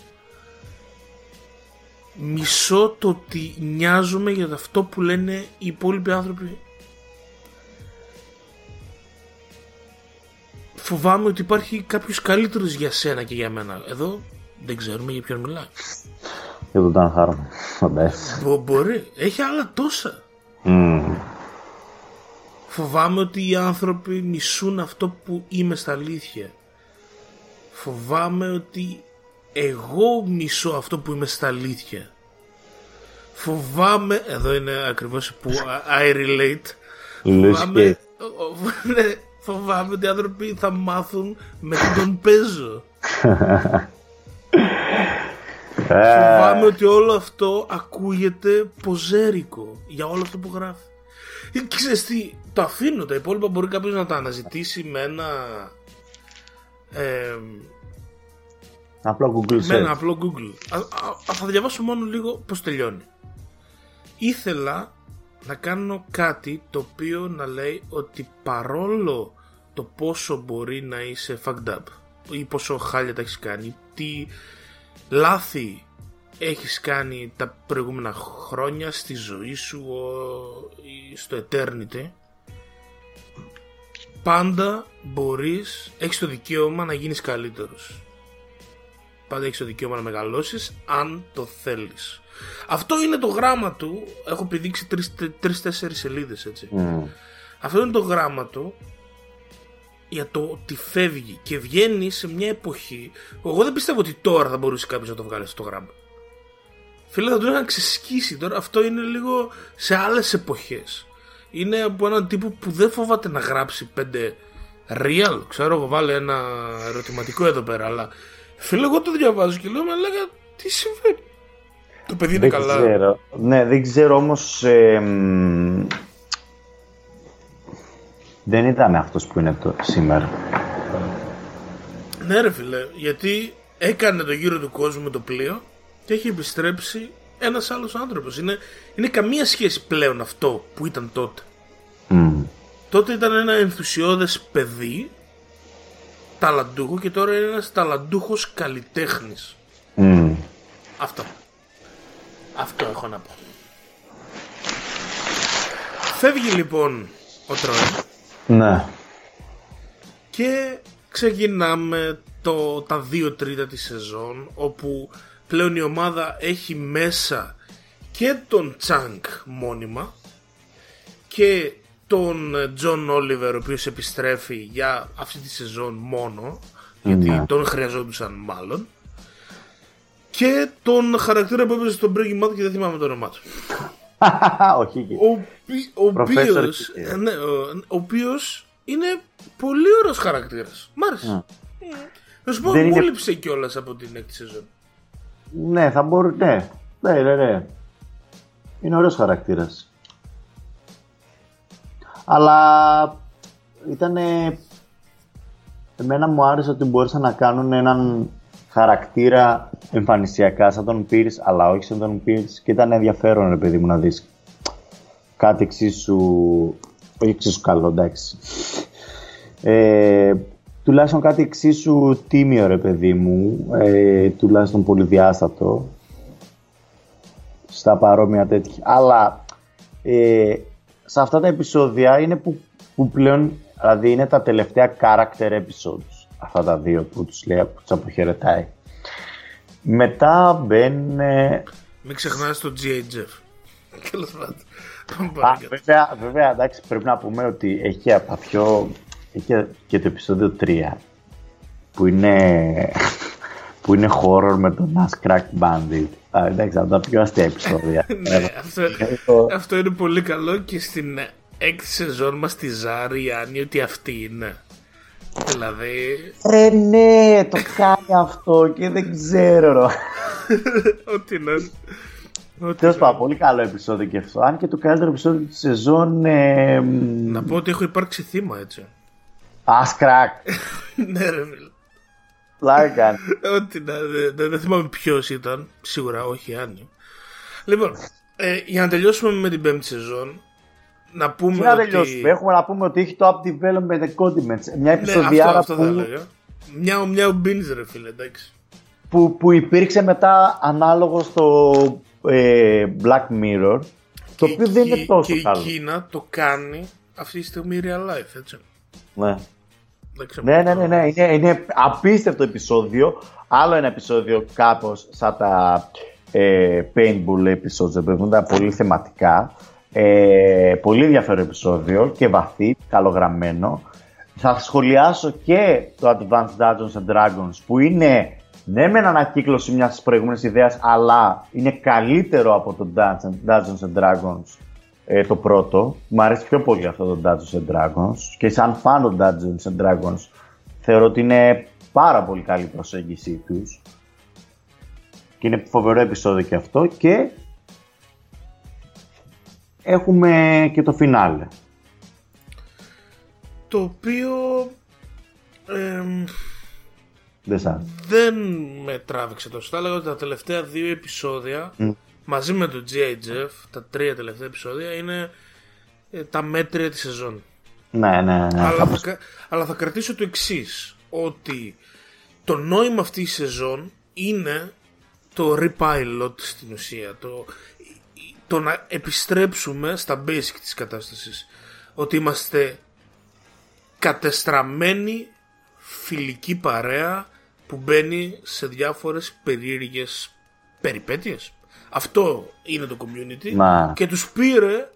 Μισώ το ότι νοιάζομαι για αυτό που λένε οι υπόλοιποι άνθρωποι. Φοβάμαι ότι υπάρχει κάποιος καλύτερος για σένα και για μένα. Εδώ δεν ξέρουμε για ποιον μιλάει. Για τον Ταν Χάρμον. Μπο, μπορεί. Έχει άλλα τόσα. Mm. Φοβάμαι ότι οι άνθρωποι μισούν αυτό που είμαι στα αλήθεια. Φοβάμαι ότι εγώ μισώ αυτό που είμαι στα αλήθεια. Φοβάμαι, εδώ είναι ακριβώς που I relate. Φοβάμαι, [laughs] ναι, φοβάμαι ότι οι άνθρωποι θα μάθουν με τι τον παίζω. [laughs] Φοβάμαι ότι όλο αυτό ακούγεται ποζέρικο για όλο αυτό που γράφει. Και ξέρεις τι, το αφήνω, τα υπόλοιπα μπορεί κάποιος να τα αναζητήσει με ένα... Ε, απλό Google Με ένα απλό Google. Α, α, θα διαβάσω μόνο λίγο πώς τελειώνει. Ήθελα να κάνω κάτι το οποίο να λέει ότι παρόλο το πόσο μπορεί να είσαι fucked up ή πόσο χάλια τα έχεις κάνει, τι λάθη έχεις κάνει τα προηγούμενα χρόνια στη ζωή σου ή στο eternity; Πάντα μπορείς, έχεις το δικαίωμα να γίνεις καλύτερος. Πάντα έχεις το δικαίωμα να μεγαλώσεις αν το θέλεις. Αυτό είναι το γράμμα του, έχω πηδήξει τρεις-τέσσερις σελίδες έτσι. Mm. Αυτό είναι το γράμμα του για το ότι φεύγει και βγαίνει σε μια εποχή. Εγώ δεν πιστεύω ότι τώρα θα μπορούσε κάποιος να το βγάλει αυτό το γράμμα. Φίλε, θα το είχαν ξεσκίσει τώρα. Αυτό είναι λίγο σε άλλες εποχές. Είναι από έναν τύπο που δεν φοβάται να γράψει πέντε real. Ξέρω εγώ, βάλε ένα ερωτηματικό εδώ πέρα. Αλλά φίλε, εγώ το διαβάζω και λέω, Μα λέγα, τι συμβαίνει; Το παιδί είναι δεν καλά. Ξέρω. Ναι, δεν ξέρω όμως. Ε, δεν ήταν αυτός που είναι το σήμερα. Ναι ρε φίλε, γιατί έκανε το γύρο του κόσμου με το πλοίο και έχει επιστρέψει ένας άλλος άνθρωπος. Είναι, είναι καμία σχέση πλέον αυτό που ήταν τότε. Mm. Τότε ήταν ένα ενθουσιώδες παιδί, ταλαντούχο και τώρα είναι ένας ταλαντούχος καλλιτέχνης. Mm. Αυτό. Αυτό έχω να πω. Φεύγει λοιπόν ο Τρόι Ναι. Και ξεκινάμε το, τα δύο τρίτα της σεζόν όπου πλέον η ομάδα έχει μέσα και τον Τσάνκ μόνιμα και τον Τζον Όλιβερ ο οποίος επιστρέφει για αυτή τη σεζόν μόνο γιατί Ναι. τον χρειαζόντουσαν μάλλον και τον χαρακτήρα που έπαιζε στον Breaking Bad και δεν θυμάμαι το όνομά του Όχι εκεί. [laughs] ο, ποι- ο Professor οποίος, Kidd. ε, ναι, ο, ο οποίος είναι πολύ ωραίος χαρακτήρας. Μ' άρεσε. Να σου πω, Δεν μου είναι- λείψε κιόλας από την έκτη σεζόν. Ναι, θα μπορεί. Ναι, ναι, ναι. ναι. Είναι ωραίος χαρακτήρας. Αλλά ήταν. Εμένα μου άρεσε ότι μπορούσαν να κάνουν έναν χαρακτήρα εμφανισιακά σαν τον Pierce, αλλά όχι σαν τον Pierce και ήταν ενδιαφέρον ρε παιδί μου να δεις κάτι εξίσου, όχι εξίσου καλό εντάξει. Ε, τουλάχιστον κάτι εξίσου τίμιο ρε παιδί μου, ε, τουλάχιστον πολυδιάστατο στα παρόμοια τέτοια. Αλλά ε, σε αυτά τα επεισόδια είναι που, που πλέον, δηλαδή είναι τα τελευταία character episodes, αυτά τα δύο που τους λέει, που τους αποχαιρετάει. Μετά μπαίνουν... ε, Μην ξεχνάς το G.A. Jeff. [laughs] Τέλος πάντων. Πάμε Α, παρακάτω. βέβαια, βέβαια, εντάξει, πρέπει να πούμε ότι έχει και από τα πιο... Έχει και- και το επεισόδιο 3 που είναι, [laughs] που είναι horror με τον Ass Crack Bandit. Α, εντάξει, από τα πιο αστεία επεισόδια. [laughs] Ναι, αυτό, το- αυτό είναι πολύ καλό και στην έκτη σεζόν μας τη Ζάρη η Άννη ότι αυτή είναι. Δηλαδή, Ρε ναι, το κάνει αυτό και δεν ξέρω. [laughs] Ό,τι να είναι. Ό,τι Τέλος να πάντων, πολύ καλό επεισόδιο και αυτό. Αν και το καλύτερο επεισόδιο της σεζόν. Ε, είναι. Να πω ότι έχω υπάρξει θύμα έτσι. Ασκρακ. [laughs] ναι, ρε φίλε. Πλάκα κάνει. [laughs] Ό,τι να δεν δεν- δεν θυμάμαι ποιος ήταν. Σίγουρα όχι, Άννη. Λοιπόν, ε, για να τελειώσουμε με την πέμπτη σεζόν, να πούμε Τι να ότι... τελειώσουμε; Έχουμε να πούμε ότι έχει το Up Development Condiments. Μια Ναι, αυτό, επεισοδιάρα αυτό θα που, έλεγα. Μια μια μπίνς ρε φίλε, εντάξει. που, που υπήρξε μετά ανάλογο στο ε, Black Mirror. Το Και οποίο δεν εκεί- είναι τόσο Και καλό. η Κίνα το κάνει αυτή τη στιγμή real life, έτσι. Ναι. Δεν ξέρω Ναι, πώς ναι, το- ναι, ναι. Είναι, είναι απίστευτο επεισόδιο. Άλλο ένα επεισόδιο κάπως σαν τα ε, paintball episodes, που ήταν πολύ θεματικά. Ε, πολύ ενδιαφέρον επεισόδιο και βαθύ, καλογραμμένο. Θα σχολιάσω και το Advanced Dungeons and Dragons που είναι ναι με ανακύκλωση μιας προηγούμενης ιδέας αλλά είναι καλύτερο από το Dungeons, Dungeons and Dragons ε, το πρώτο. Μου αρέσει πιο πολύ αυτό το Dungeons and Dragons και σαν fan των Dungeons and Dragons θεωρώ ότι είναι πάρα πολύ καλή η προσέγγιση τους και είναι φοβερό επεισόδιο και αυτό και έχουμε και το φινάλε. Το οποίο εμ, Δεν σαν. δεν με τράβηξε τόσο. Θα έλεγα ότι τα τελευταία δύο επεισόδια μαζί με το G.I. Jeff, τα τρία τελευταία επεισόδια είναι ε, τα μέτρια της σεζόν. Ναι, ναι, ναι. αλλά, θα, κα- αλλά θα κρατήσω το εξής ότι το νόημα αυτής της σεζόν είναι το repilot στην ουσία το, το να επιστρέψουμε στα basic της κατάστασης. Ότι είμαστε κατεστραμμένη φιλική παρέα που μπαίνει σε διάφορες περίεργες περιπέτειες. Αυτό είναι το community. Να. και τους πήρε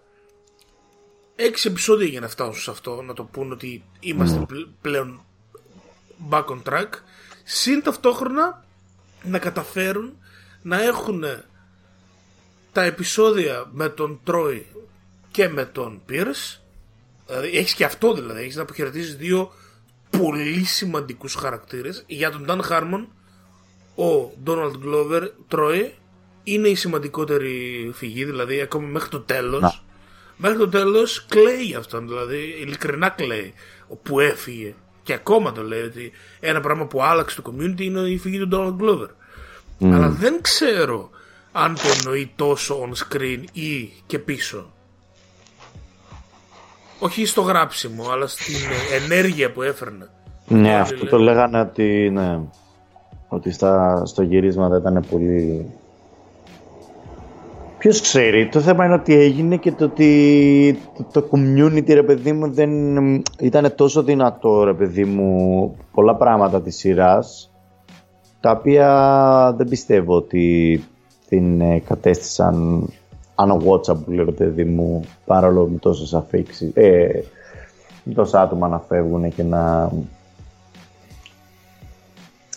έξι επεισόδια για να φτάσουν σε αυτό, να το πούν ότι είμαστε πλ- πλέον back on track, συν ταυτόχρονα να καταφέρουν να έχουν τα επεισόδια με τον Τρόι και με τον Pierce, δηλαδή έχεις και αυτό δηλαδή, έχεις να αποχαιρετήσεις δύο πολύ σημαντικούς χαρακτήρες, για τον Dan Harmon ο Donald Glover Troy είναι η σημαντικότερη φυγή, δηλαδή ακόμα μέχρι το τέλος. Να. Μέχρι το τέλος κλαίει για αυτόν, δηλαδή ειλικρινά κλαίει που έφυγε. Και ακόμα το λέει ότι ένα πράγμα που άλλαξε το community είναι η φυγή του Donald Glover. Αλλά δεν ξέρω αν το εννοεί τόσο on screen ή και πίσω. Όχι στο γράψιμο, αλλά στην ενέργεια που έφερνε. Ναι, Όλοι αυτό λένε. το λέγανε ότι, ναι, ότι στα, στο γυρίσμα δεν ήταν πολύ... Ποιος ξέρει, το θέμα είναι ότι έγινε και το ότι το, το community ρε παιδί μου δεν ήταν τόσο δυνατό ρε παιδί μου πολλά πράγματα της σειράς τα οποία δεν πιστεύω ότι την ε, κατέστησαν unwatchable ρε παιδί μου παρόλο με τόσες αφήξεις ε, με τόσα άτομα να φεύγουν και να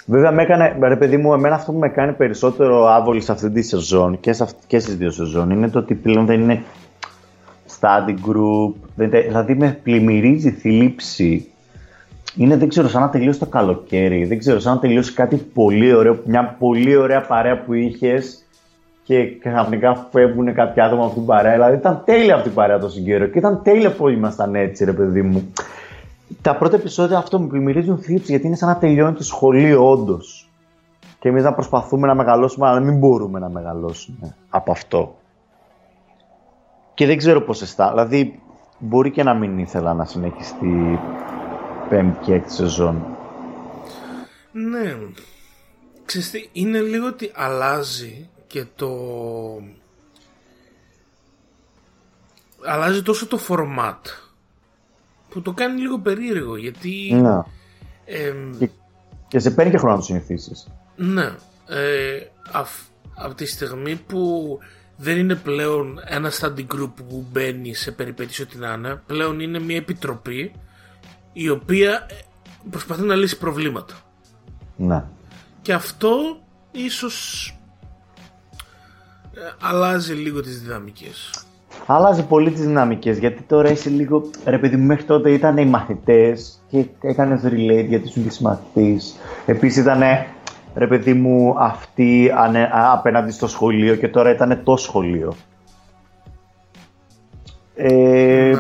Βέβαια, με έκανε, ρε παιδί μου, εμένα αυτό που με κάνει περισσότερο άβολη σε αυτή τη σεζόν και, σε αυτή, και στις δύο σεζόν είναι το ότι πλέον δεν είναι study group, δεν, τε- δηλαδή με πλημμυρίζει θλίψη. Είναι, δεν ξέρω, σαν να τελειώσει το καλοκαίρι, δεν ξέρω, σαν να τελειώσει κάτι πολύ ωραίο, μια πολύ ωραία παρέα που είχες και ξαφνικά φεύγουν κάποια άτομα από την παρέα. Δηλαδή ήταν τέλεια αυτή η παρέα τόσο καιρό και ήταν τέλεια που ήμασταν έτσι, ρε παιδί μου. Τα πρώτα επεισόδια αυτό μου πλημμυρίζουν θλίψη γιατί είναι σαν να τελειώνει το σχολείο, όντως. Και εμείς να προσπαθούμε να μεγαλώσουμε, αλλά μην μπορούμε να μεγαλώσουμε από αυτό. Και δεν ξέρω πώς αισθά. Δηλαδή, μπορεί και να μην ήθελα να συνεχιστεί πέμπτη και έκτη σεζόν. Ναι. Ξέρεις τι, είναι λίγο ότι αλλάζει και το... Αλλάζει τόσο το format που το κάνει λίγο περίεργο γιατί Ναι. εμ, Και, και σε παίρνει και χρόνο να το συνηθίσεις. ναι ε, αυ- από τη στιγμή που δεν είναι πλέον ένα study group που μπαίνει σε περιπέτειες ό,τι να είναι πλέον είναι μια επιτροπή η οποία ε, προσπαθεί να λύσει προβλήματα Ναι. Και αυτό ίσως ε, αλλάζει λίγο τις δυναμικές. Αλλάζει πολύ τις δυναμικές γιατί τώρα είσαι λίγο. Ρε παιδί μου, μέχρι τότε ήταν οι μαθητές και έκανες relate γιατί σου είσαι μαθητή. Επίσης ήταν ρε παιδί μου, αυτή ανε, απέναντι στο σχολείο και τώρα ήταν το σχολείο. Ε,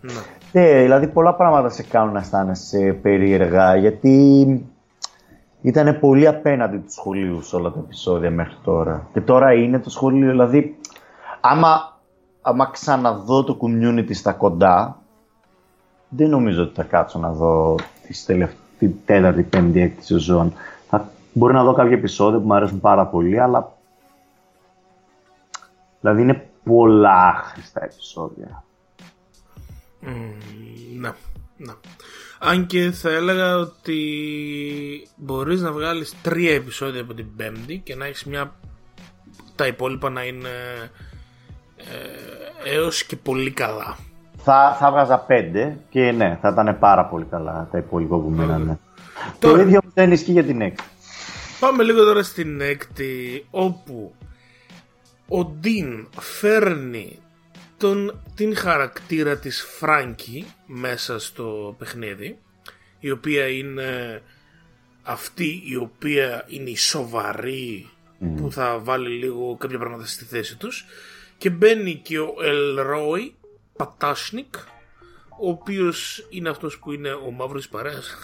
Ναι. Ναι. ναι, δηλαδή πολλά πράγματα σε κάνουν να αισθάνεσαι περίεργα, γιατί ήταν πολύ απέναντι του σχολείου σε όλα τα επεισόδια μέχρι τώρα. Και τώρα είναι το σχολείο, δηλαδή, άμα, άμα ξαναδώ το community στα κοντά, δεν νομίζω ότι θα κάτσω να δω τη τελευταία, τέταρτη, πέμπτη, έκτη σεζόν. Θα, μπορεί να δω κάποια επεισόδια που μου αρέσουν πάρα πολύ, αλλά δηλαδή είναι πολλά άχρηστα επεισόδια. Μμμ, Ναι, ναι. Αν και θα έλεγα ότι μπορείς να βγάλεις τρία επεισόδια από την πέμπτη και να έχεις μια... τα υπόλοιπα να είναι ε, έως και πολύ καλά. Θα, θα βγάζα πέντε και ναι, θα ήταν πάρα πολύ καλά τα υπόλοιπα που μείνανε. Το Τώρα- ίδιο δεν ισχύει για την έκτη. Πάμε λίγο τώρα στην έκτη όπου ο Ντίν φέρνει τον, την χαρακτήρα της Φράνκι μέσα στο παιχνίδι η οποία είναι αυτή η οποία είναι η σοβαρή που θα βάλει λίγο κάποια πράγματα στη θέση τους και μπαίνει και ο Ελρόι Πατάσνικ ο οποίος είναι αυτός που είναι ο μαύρος της παρέας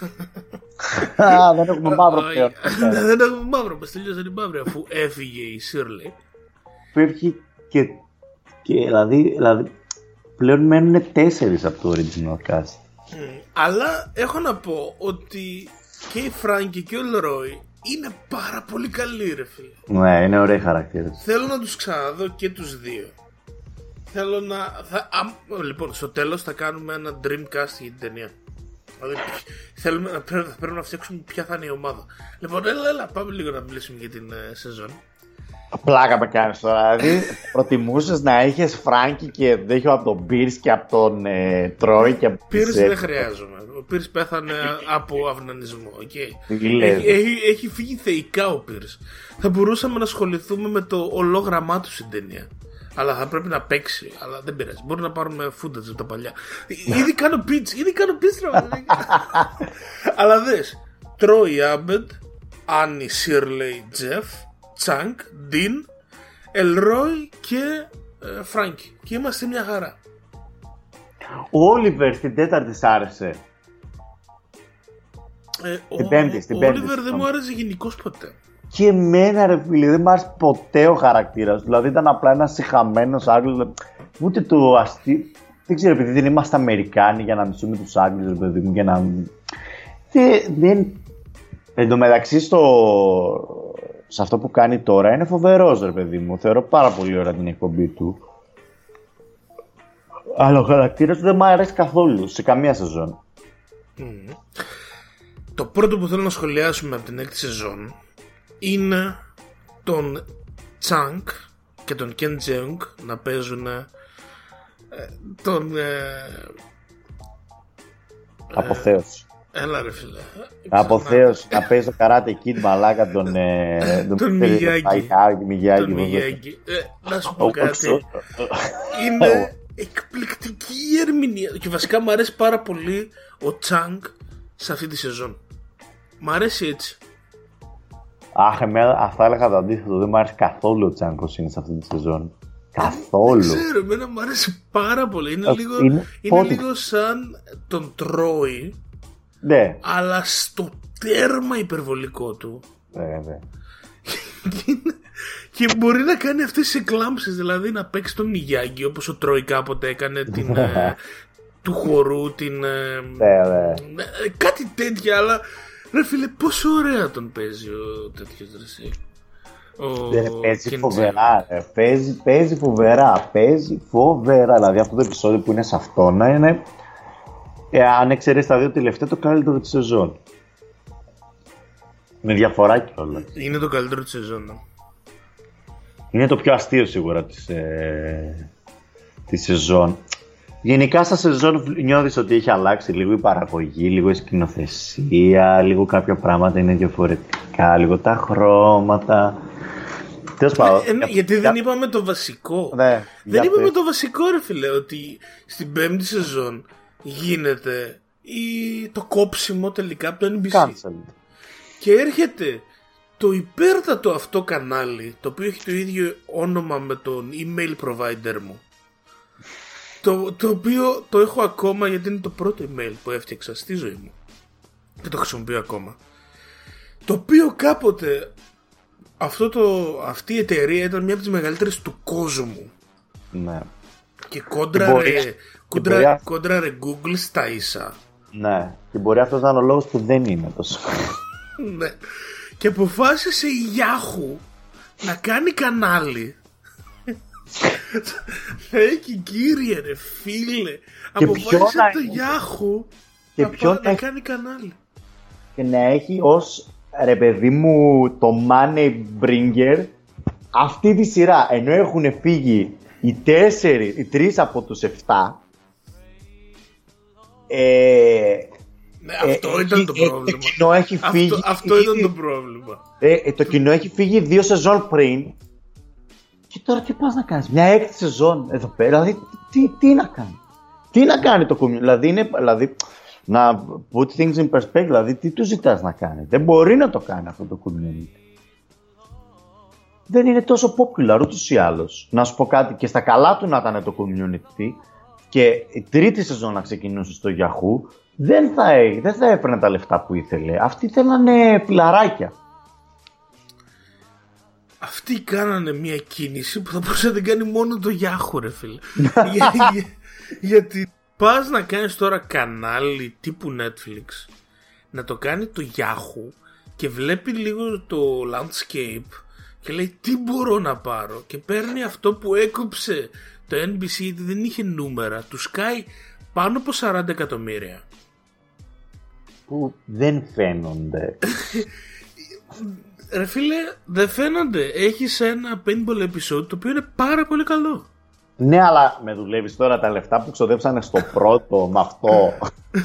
Α, δεν έχουμε μαύρο πλέον. Ναι, δεν έχουμε μαύρο, μας τελείωσαν οι μαύροι αφού έφυγε η Σίρλι. Φεύγει και, και δηλαδή, δηλαδή πλέον μένουν τέσσερις από το original cast. Αλλά έχω να πω ότι και η Φράγκη και ο Λρόι είναι πάρα πολύ καλοί ρε φίλε. Ναι, είναι ωραίοι χαρακτήρες. Θέλω να τους ξαναδώ και τους δύο. Θέλω να... Θα, α, λοιπόν, στο τέλος θα κάνουμε ένα Dreamcast για την ταινία. Δηλαδή, [laughs] θέλουμε, να- πρέπει, θα πρέπει να φτιάξουμε ποια θα είναι η ομάδα. Λοιπόν, έλα, έλα, πάμε λίγο να μιλήσουμε για την ε, σεζόν. Πλάκα με κάνεις τώρα. Δηλαδή, [laughs] προτιμούσες να είχες Φράγκη και δέχιο από τον Μπίρς και από τον ε, Τρόι και από Πύρς τις, δεν ε, χρειάζομαι. Ο Πύρς πέθανε από αυνανισμό. Okay. Τι λες. Έχει, έχει, έχει φύγει θεϊκά ο Πύρς. Θα μπορούσαμε να ασχοληθούμε με το ολόγραμμά του στην ταινία. Αλλά θα πρέπει να παίξει. Αλλά δεν πειράζει. Μπορεί να πάρουμε footage από τα παλιά. Ήδη κάνω pitch. Ήδη κάνω pitch. ρε μαλάκα. [laughs] Αλλά δες. Τρόι Άμπεντ, Άννι, Σίρλεϊ, Τζεφ, Τσανγκ, Ντιν, Ελρόι και ε, Φράνκι. Και είμαστε μια χαρά. Ο Όλιβερ στην τέταρτη σ' άρεσε. Ε, Στην ο- πέμπτη, στην ο πέμπτη, Όλιβερ δεν συγγνώμη. μου άρεσε γενικώς ποτέ. Και εμένα ρε φίλε, δεν μ' άρεσε ποτέ ο χαρακτήρας. Δηλαδή ήταν απλά ένας συχαμένος Άγγλος. Ούτε το αστείο. Δεν ξέρω, επειδή δεν είμαστε Αμερικάνοι για να μισούμε τους Άγγλους, ρε παιδί μου, για να. Δεν. δεν... Εν τω μεταξύ, στο... σε αυτό που κάνει τώρα είναι φοβερός, ρε παιδί μου. Θεωρώ πάρα πολύ ωραία την εκπομπή του. Αλλά ο χαρακτήρας του δεν μου αρέσει καθόλου σε καμία σεζόν. Το πρώτο που θέλω να σχολιάσουμε από την έκτη σεζόν είναι τον Τσάνκ και τον Κεν Τζέουγκ να παίζουν ε, τον... Ε, Αποθέωση. Έλα ρε φίλε. Αποθέωση να παίζει το καράτε kid μαλάκα τον. ε, Τον Μιγιάγκη. Μιγιάγκη. Μιγιάγκη, Τον βέβαια. Μιγιάγκη. Ε, να σου πω Ο- κάτι. ο- Είναι εκπληκτική η ερμηνεία. Και βασικά μου αρέσει πάρα πολύ ο Τσάνκ σε αυτή τη σεζόν. Μ' αρέσει έτσι. Αχ, εμένα αυτά έλεγα το αντίθετο. Δεν μου άρεσε καθόλου ο Τσάνκο είναι σε αυτή τη σεζόν. Καθόλου. Δεν ξέρω, εμένα μου αρέσει πάρα πολύ. Είναι, Ε, λίγο, είναι- είναι πότε- λίγο σαν τον Τρόι, Ναι, αλλά στο τέρμα υπερβολικό του. βέβαια. Και μπορεί να κάνει αυτές τις εκλάμψεις, δηλαδή να παίξει τον Μιγιάγκη όπως ο Τρόι κάποτε έκανε την, ε, [laughs] του χορού, την... ε, Ναι, ναι. ε, κάτι τέτοια, αλλά ρε φίλε πόσο ωραία τον παίζει ο τέτοιος ρε εσύ. Ο Δεν παίζει Ken φοβερά. ρε. Παίζει, παίζει φοβερά. Παίζει φοβερά. Δηλαδή αυτό το επεισόδιο που είναι σε αυτό να είναι. Ε, αν εξαιρέσει τα δύο τελευταία, το καλύτερο της σεζόν. Με διαφορά κιόλας. James. Είναι το καλύτερο της σεζόν. ναι. Είναι το πιο αστείο σίγουρα της, ε, της σεζόν. Γενικά στα σεζόν νιώθεις ότι έχει αλλάξει λίγο η παραγωγή, λίγο η σκηνοθεσία, λίγο κάποια πράγματα είναι διαφορετικά, λίγο τα χρώματα. Τέλος πάντων. Ε, ναι, γιατί δεν είπαμε το βασικό. Ναι, δεν για είπαμε πες. το βασικό ρε φίλε, ότι στην πέμπτη σεζόν γίνεται η... το κόψιμο τελικά από το NBC. Cancelled. Και έρχεται το υπέρτατο αυτό κανάλι, το οποίο έχει το ίδιο όνομα με τον email provider μου, το, το οποίο το έχω ακόμα γιατί είναι το πρώτο email που έφτιαξα στη ζωή μου και το χρησιμοποιώ ακόμα. Το οποίο κάποτε αυτό το, αυτή η εταιρεία ήταν μια από τις μεγαλύτερες του κόσμου. Ναι. Και κόντραρε, κόντρα, κόντραρε Google στα ίσα. Ναι. Και μπορεί αυτός να είναι ο λόγος που δεν είναι τόσο. [laughs] ναι. Και αποφάσισε η Yahoo να κάνει κανάλι. [laughs] Έχει κύριε ρε φίλε. Αποφάσισε το Yahoo και να, ποιο να κάνει κανάλι. Και να έχει ως ρε παιδί μου το money bringer αυτή τη σειρά ενώ έχουν φύγει οι τέσσερις, οι τρεις από τους εφτά ε, ναι, αυτό ε, ήταν το ε, πρόβλημα. Το κοινό έχει φύγει. Αυτό, αυτό ήταν το πρόβλημα. Ε, το κοινό έχει φύγει δύο σεζόν πριν. Και τώρα τι πας να κάνεις, μια έκτη σεζόν εδώ πέρα. Δηλαδή, τι, τι να κάνει; Τι να κάνει το community. Δηλαδή, είναι, δηλαδή, να put things in perspective, δηλαδή τι του ζητάς να κάνει; Δεν μπορεί να το κάνει αυτό το community. Δεν είναι τόσο popular ούτως ή άλλως. Να σου πω κάτι και στα καλά του να ήταν το community και η τρίτη σεζόν να ξεκινούσε στο Yahoo δεν θα, δεν θα έπαιρνε τα λεφτά που ήθελε. Αυτοί θέλανε πιλαράκια. Αυτοί κάνανε μια κίνηση που θα μπορούσε να την κάνει μόνο το Yahoo ρε φίλε. [laughs] γιατί πας να κάνεις τώρα κανάλι τύπου Netflix να το κάνει το Yahoo και βλέπει λίγο το landscape και λέει τι μπορώ να πάρω και παίρνει αυτό που έκοψε το NBC γιατί δεν είχε νούμερα του σκάει πάνω από 40 εκατομμύρια που δεν φαίνονται [laughs] Ρε φίλε δεν φαίνονται έχεις ένα paintball episode το οποίο είναι πάρα πολύ καλό ναι, αλλά με δουλεύεις τώρα τα λεφτά που ξοδέψανε στο πρώτο με αυτό.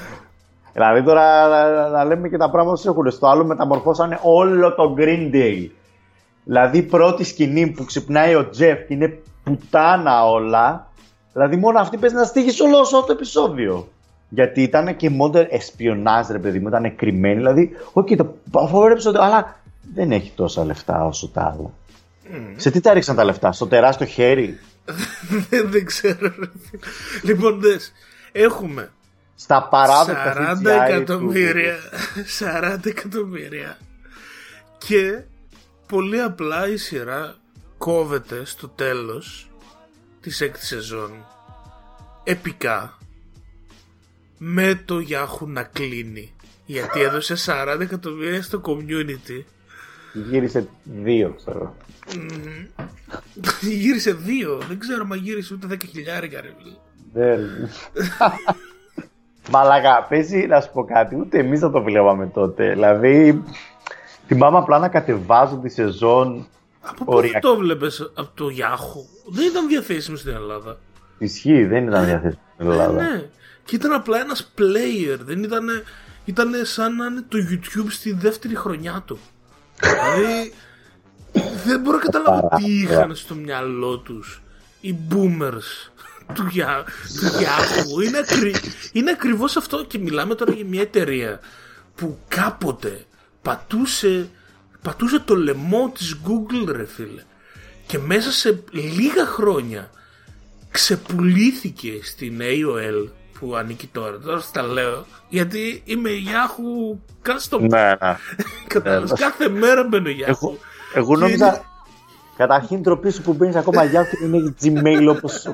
[laughs] δηλαδή τώρα να, λέμε και τα πράγματα που έχουν. Στο άλλο μεταμορφώσανε όλο το Green Day. Δηλαδή η πρώτη σκηνή που ξυπνάει ο Τζεφ και είναι πουτάνα όλα. Δηλαδή μόνο αυτή παίζει να στήχει όλο αυτό το επεισόδιο. Γιατί ήταν και modern espionage ρε παιδί μου, ήταν κρυμμένη. Δηλαδή, όχι okay, το φοβερό επεισόδιο, αλλά δεν έχει τόσα λεφτά όσο τα άλλα. Mm. Σε τι τα ρίξαν τα λεφτά, στο τεράστιο χέρι; δεν ξέρω. Λοιπόν, δες, έχουμε στα παράδεκτα 40 εκατομμύρια. 40 εκατομμύρια. Και πολύ απλά η σειρά κόβεται στο τέλος της έκτη σεζόν επικά με το Yahoo να κλείνει γιατί έδωσε 40 εκατομμύρια στο community Γύρισε δύο, ξέρω. γύρισε δύο. Δεν ξέρω μα γύρισε ούτε 10 χιλιάρικα, ρε Δεν. Μαλάκα, πέσει να σου πω κάτι. Ούτε εμείς δεν το βλέπαμε τότε. Δηλαδή, θυμάμαι απλά να κατεβάζω τη σεζόν. Από πού το βλέπει από το Yahoo; Δεν ήταν διαθέσιμο στην Ελλάδα. Ισχύει, δεν ήταν διαθέσιμο στην Ελλάδα. Ναι, ναι. Και ήταν απλά ένας player. Δεν ήταν. Ήταν σαν να είναι το YouTube στη δεύτερη χρονιά του. Δηλαδή δεν μπορώ να καταλάβω τι είχαν στο μυαλό τους οι boomers του, για, του Είναι, ακρι, είναι ακριβώς αυτό και μιλάμε τώρα για μια εταιρεία που κάποτε πατούσε, πατούσε το λαιμό της Google ρε φίλε και μέσα σε λίγα χρόνια ξεπουλήθηκε στην AOL που ανήκει τώρα. Τώρα στα λέω. Γιατί είμαι Yahoo custom. Ναι, ναι. [laughs] Κατάλαβες. Κάθε μέρα μπαίνω Yahoo. Εγώ, εγώ νόμιζα. Είναι... Καταρχήν τροπή σου που μπαίνεις ακόμα Yahoo και είναι Gmail όπως.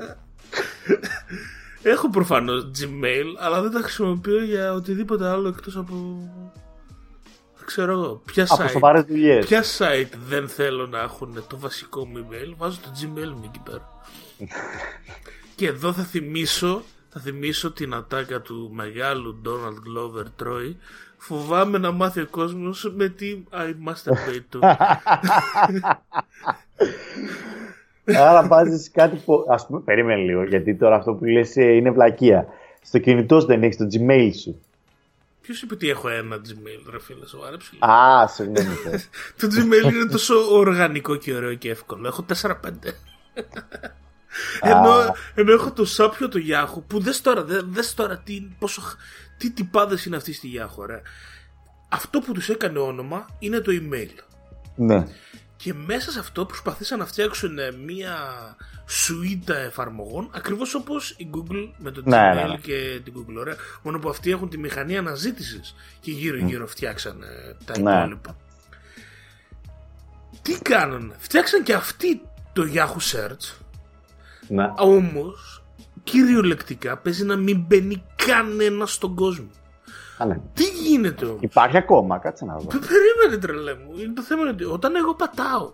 Έχω προφανώς Gmail, αλλά δεν τα χρησιμοποιώ για οτιδήποτε άλλο εκτός από. Δεν ξέρω εγώ. Ποια από site, ποια site δεν θέλω να έχουν το βασικό μου email, βάζω το Gmail μου εκεί πέρα. [laughs] και εδώ θα θυμίσω θα θυμίσω την ατάκα του μεγάλου Donald Glover Troy Φοβάμαι να μάθει ο κόσμος με τι I masturbate του. [laughs] Άρα βάζεις κάτι που. Α πούμε, περίμενε λίγο, γιατί τώρα αυτό που λες ε, είναι βλακεία. Στο κινητό σου δεν έχεις το Gmail σου. Ποιος είπε ότι έχω ένα Gmail, ρε φίλε, σοβαρέψε. Α, συγγνώμη. [laughs] το Gmail είναι τόσο οργανικό και ωραίο και εύκολο. Έχω 4-5 ενώ, ενώ έχω το σάπιο το Yahoo που δες τώρα, δες τώρα τι, πόσο, τι τυπάδες είναι αυτοί στη Yahoo ρε. Αυτό που τους έκανε όνομα είναι το email. Ναι. Και μέσα σε αυτό προσπαθήσαν να φτιάξουν ε, μία σουίτα εφαρμογών ακριβώς όπως η Google με το Ναι, Gmail ναι, ναι. και την Google. Ωραία. Μόνο που αυτοί έχουν τη μηχανή αναζήτησης και γύρω-γύρω φτιάξαν ε, τα Ναι. υπόλοιπα. Τι κάνανε. Φτιάξαν και αυτοί το Yahoo Search ναι. όμως κυριολεκτικά παίζει να μην μπαίνει κανένας στον κόσμο. Α, ναι. Τι γίνεται όμως; Υπάρχει ακόμα, κάτσε να δω. Πε- Περίμενε τρελέ μου. Είναι το θέμα είναι ότι όταν εγώ πατάω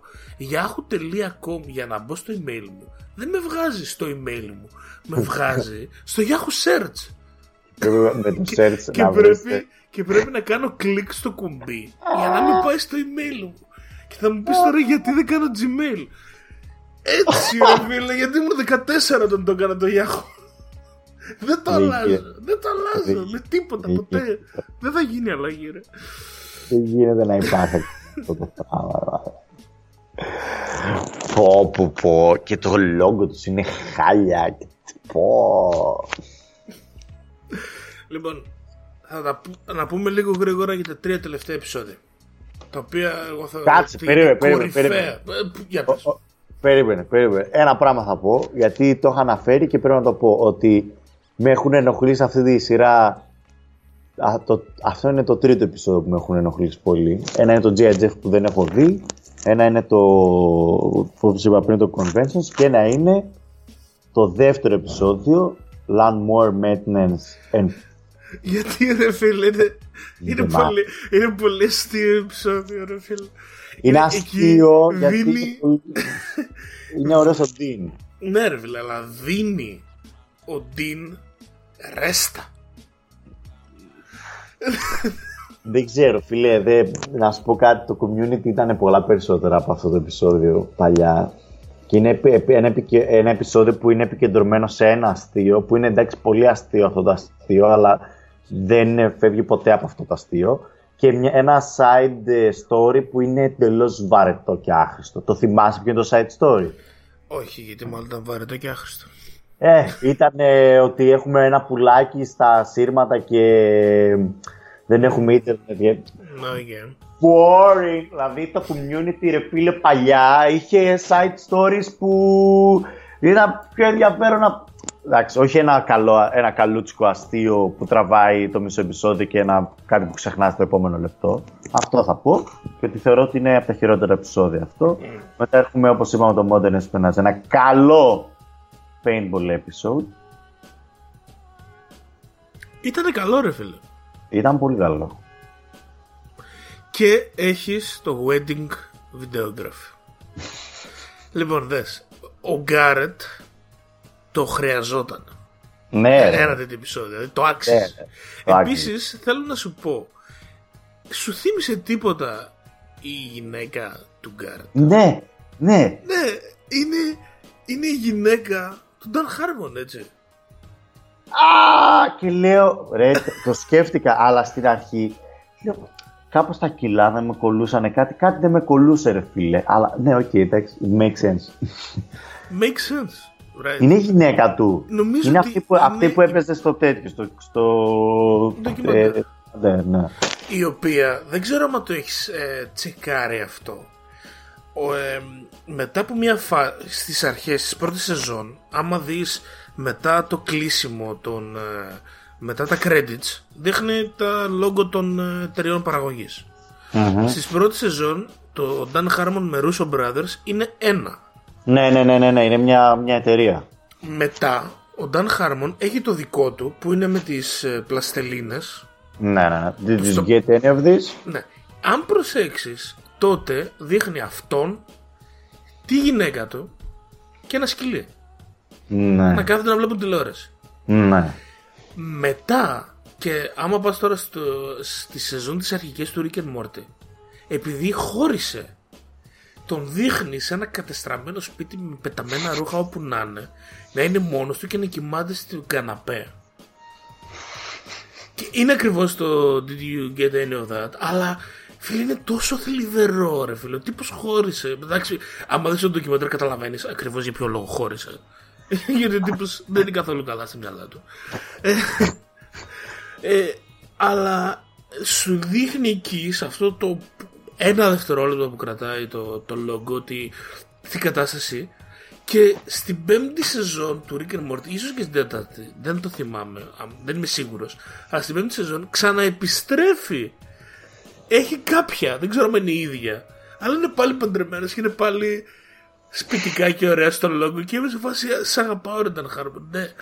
yahoo.com για να μπω στο email μου, δεν με βγάζει στο email μου. Με βγάζει στο Yahoo Search. Πρέπει με το search Και να βρεις. πρέπει, και πρέπει να κάνω κλικ στο κουμπί για να μην πάει στο email μου. Και θα μου πεις τώρα γιατί δεν κάνω Gmail; Έτσι, ρε φίλε, γιατί ήμουν 14 όταν το έκανα το Yahoo. Δεν το Δίκαιο. αλλάζω. Δεν το αλλάζω με τίποτα Δίκαιο. ποτέ. Δεν θα γίνει αλλαγή, ρε. Δεν γίνεται να υπάρχει αυτό το πράγμα. Πω, πω, πω. Και το λόγο τους είναι χάλια. και Πω. Λοιπόν, θα τα πού- να πούμε λίγο γρήγορα για τα τρία τελευταία επεισόδια. Τα οποία εγώ θα. Κάτσε, ότι περίμενε, είναι περίμενε, κορυφαία. περίμενε. Ε, που- Για πες. Ο- ο- Περίμενε, περίμενε. Ένα πράγμα θα πω, γιατί το είχα αναφέρει και πρέπει να το πω, ότι με έχουν ενοχλήσει αυτή τη σειρά. Α, το, αυτό είναι το τρίτο επεισόδιο που με έχουν ενοχλήσει πολύ. Ένα είναι το GIGF που δεν έχω δει. Ένα είναι το, όπως είπα πριν, το Conventions. Και ένα είναι το δεύτερο επεισόδιο, Land More Maintenance and Γιατί ρε φίλε, είναι, είναι, μα- πολύ, είναι πολύ αστείο επεισόδιο, ρε φίλε. Είναι εκεί αστείο γιατί δίνει- είναι, πολύ- είναι ωραίος ο Dean. Ναι, ρε φίλε, αλλά δίνει ο Ντίν ρέστα. Δεν ξέρω, φιλέ, δε, να σου πω κάτι. Το community ήταν πολλά περισσότερα από αυτό το επεισόδιο παλιά. Και είναι επι- επι- ένα, επικε- ένα επεισόδιο που είναι επικεντρωμένο σε ένα αστείο, που είναι εντάξει πολύ αστείο αυτό το αστείο, αλλά δεν ε, φεύγει ποτέ από αυτό το αστείο. Και μια, ένα side ε, story που είναι εντελώς βαρετό και άχρηστο. Το θυμάσαι ποιο είναι το side story; Όχι, γιατί μάλλον ήταν βαρετό και άχρηστο. Ε, ήταν ε, ότι έχουμε ένα πουλάκι στα σύρματα και δεν έχουμε ίντερνετ. Ναι, okay. boring. Δηλαδή το community ρε φίλε παλιά είχε side stories που ήταν πιο ενδιαφέρον να... Εντάξει, όχι ένα, καλό, ένα καλούτσικο αστείο που τραβάει το μισό επεισόδιο και ένα, κάτι που ξεχνάς στο επόμενο λεπτό. Αυτό θα πω και ότι θεωρώ ότι είναι από τα χειρότερα επεισόδια αυτό. Μετά έχουμε όπως είπαμε το Modern Espionage, ένα καλό paintball episode. Ήτανε καλό, ρε φίλε. Ήταν πολύ καλό. Και έχεις το wedding videography. [laughs] λοιπόν, δες. Ο Γκάρετ το χρειαζόταν. Ναι, ρε. Ένα τέτοιο επεισόδιο. Δηλαδή το άξιζε. Ναι, ναι. Το Επίσης, θέλω να σου πω. Σου θύμισε τίποτα η γυναίκα του Γκάρετ; ναι, ναι. Ναι, είναι, είναι η γυναίκα του Νταν Χάρμον, έτσι. Α, και λέω, ρε, το σκέφτηκα, αλλά στην αρχή, λέω, κάπως τα κιλά δεν με κολούσανε, κάτι, κάτι δεν με κολούσε ρε φίλε, αλλά ναι, ΟΚ, εντάξει, it makes sense. Make sense. Right. Είναι η γυναίκα του, Νομίζω είναι ότι αυτή που, είναι- αυτή που έπαιζε στο τέτοιο, στο... στο Ντοκιμαντέρ. ε, ναι, ναι. η οποία δεν ξέρω αν το έχεις ε, τσεκάρει αυτό ο, ε, μετά από μια φα... στις αρχές της πρώτης σεζόν άμα δεις μετά το κλείσιμο των, ε, μετά τα credits δείχνει τα logo των ε, εταιριών παραγωγής Μμμ. στις πρώτη σεζόν το Dan Harmon με Russo Brothers είναι ένα ναι, ναι, ναι, ναι, ναι, είναι μια, μια εταιρεία. μετά ο Dan Harmon έχει το δικό του που είναι με τις ε, πλαστελίνες Ναι, ναι, ναι. Did you Στο- get any of this? Ναι. Αν προσέξεις, τότε δείχνει αυτόν, τη γυναίκα του και ένα σκυλί. Ναι, Να κάθεται να βλέπουν τηλεόραση. ναι. Μετά, και άμα πας τώρα στο, στη σεζόν της αρχικής του Rick and Morty, επειδή χώρισε, τον δείχνει σε ένα κατεστραμμένο σπίτι με πεταμένα ρούχα όπου να είναι, να είναι μόνος του και να κοιμάται στην καναπέ. Και είναι ακριβώς το Did you get any of that, αλλά φίλε είναι τόσο θλιβερό ρε φίλε, ο τύπος χώρισε. Εντάξει, άμα δεις το ντοκιμαντέρ καταλαβαίνεις ακριβώς για ποιο λόγο χώρισε. [laughs] Γιατί ο τύπος δεν είναι καθόλου καλά στη μυαλά του. Ε, ε, αλλά σου δείχνει εκεί σε αυτό το ένα δευτερόλεπτο που κρατάει το, το logo, τη, την κατάσταση και στην πέμπτη σεζόν του Rick and Morty, ίσως και στην τέταρτη, δεν το θυμάμαι, δεν είμαι σίγουρος, αλλά στην πέμπτη σεζόν ξαναεπιστρέφει. Έχει κάποια, δεν ξέρω αν είναι η ίδια, αλλά είναι πάλι παντρεμένος και είναι πάλι σπιτικά και ωραία στο λόγο και είμαι σε φάση σ' αγαπάω ρε Χάρμον, ναι.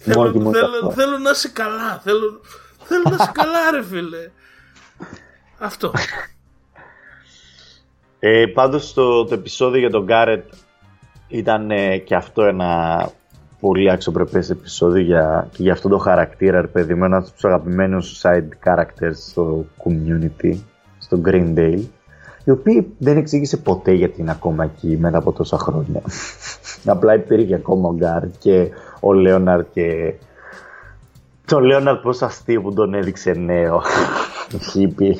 Θέλω, θέλω, θέλω, να είσαι καλά, θέλω, θέλω να είσαι καλά ρε φίλε. Αυτό. Ε, πάντως το, το επεισόδιο για τον Γκάρετ ήταν ε, και αυτό ένα πολύ αξιοπρεπές επεισόδιο για, και για αυτό το χαρακτήρα, ρε παιδί μου, ένας από τους αγαπημένους side characters στο community, στο Greendale, η οποία δεν εξήγησε ποτέ γιατί είναι ακόμα εκεί μετά από τόσα χρόνια. [laughs] Απλά υπήρχε ακόμα ο Γκάρ και ο Λέοναρ και το Λέοναρ πως αστείο που τον έδειξε νέο [laughs] χίπι.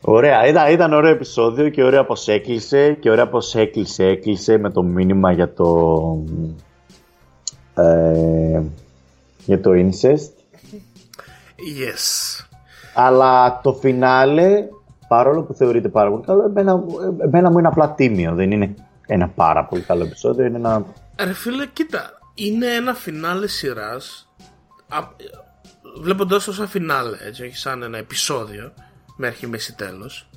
Ωραία, ήταν, ήταν ωραίο επεισόδιο και ωραία πως έκλεισε και ωραία πως έκλεισε, έκλεισε με το μήνυμα για το ε, για το incest. Yes. Αλλά το φινάλε, παρόλο που θεωρείται πάρα πολύ καλό, εμένα, εμένα μου είναι απλά τίμιο. Δεν είναι ένα πάρα πολύ καλό επεισόδιο, είναι ένα... Ρε φίλε, κοίτα, είναι ένα φινάλε σειράς βλέποντας το σαν φινάλε, έτσι, όχι σαν ένα επεισόδιο με αρχή, μέση, τέλος.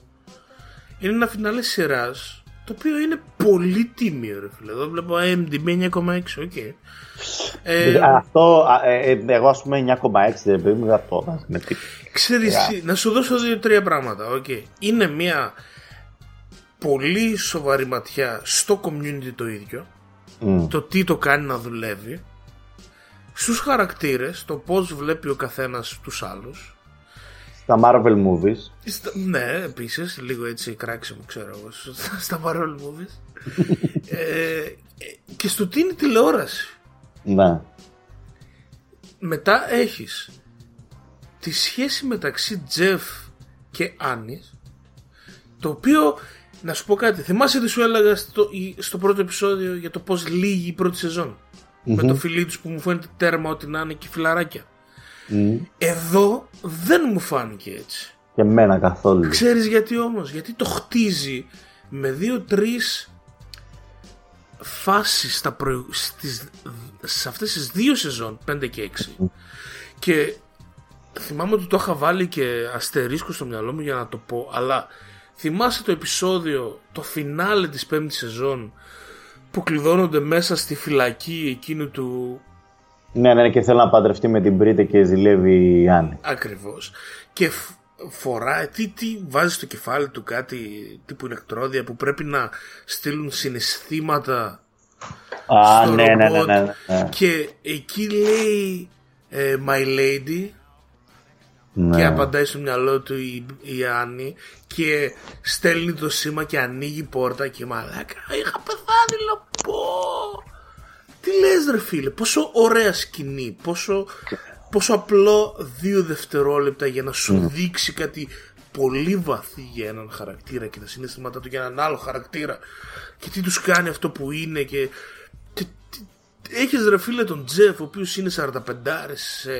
Είναι ένα φινάλε σειράς το οποίο είναι πολύ τίμιο, ρε φίλε. Εδώ βλέπω IMDb 9,6, ΟΚ. Okay. Ε, αυτό, ε, ε, εγώ ας πούμε 9,6 δεν πρέπει να το Ξέρεις, να σου δώσω δύο-τρία πράγματα, ΟΚ. Okay. Είναι μια πολύ σοβαρή ματιά στο Community το ίδιο, mm. το τι το κάνει να δουλεύει, στους χαρακτήρες, το πώς βλέπει ο καθένας τους άλλους, στα Marvel movies. ναι, επίσης, λίγο έτσι κράξιμο, ξέρω εγώ, στα Marvel movies. [laughs] ε, και στο τι είναι τηλεόραση. Ναι. Μετά έχεις τη σχέση μεταξύ Τζεφ και Άννης το οποίο να σου πω κάτι θυμάσαι τι σου έλεγα στο, στο πρώτο επεισόδιο για το πως λύγει η πρώτη με το φιλί τους που μου φαίνεται τέρμα ότι να είναι και φιλαράκια εδώ δεν μου φάνηκε έτσι. Και εμένα καθόλου. Ξέρεις γιατί όμως, γιατί το χτίζει με δύο-τρεις φάσεις στα στις... σε αυτές τις δύο σεζόν, 5 και 6. Και θυμάμαι ότι το είχα βάλει και αστερίσκο στο μυαλό μου για να το πω, αλλά θυμάσαι το επεισόδιο, το φινάλε της πέμπτης σεζόν που κλειδώνονται μέσα στη φυλακή εκείνου του ναι, ναι, και θέλω να παντρευτεί με την Πρίτε και ζηλεύει η Άννη. Ακριβώς. Και φοράει, τι, τι βάζει στο κεφάλι του κάτι τύπου ηλεκτρόδια που πρέπει να στείλουν συναισθήματα Α, στο ναι, ναι, ναι, ναι, ναι, Και εκεί λέει ε, My Lady ναι. και απαντάει στο μυαλό του η, η Άννη και στέλνει το σήμα και ανοίγει πόρτα και μαλάκα είχα πεθάνει λέω τι λες ρε φίλε, πόσο ωραία σκηνή, πόσο, πόσο απλό δύο δευτερόλεπτα για να σου δείξει κάτι πολύ βαθύ για έναν χαρακτήρα και τα συναισθήματά του για έναν άλλο χαρακτήρα και τι τους κάνει αυτό που είναι και, και έχεις ρε φίλε τον Τζεφ ο οποίος είναι 45 σε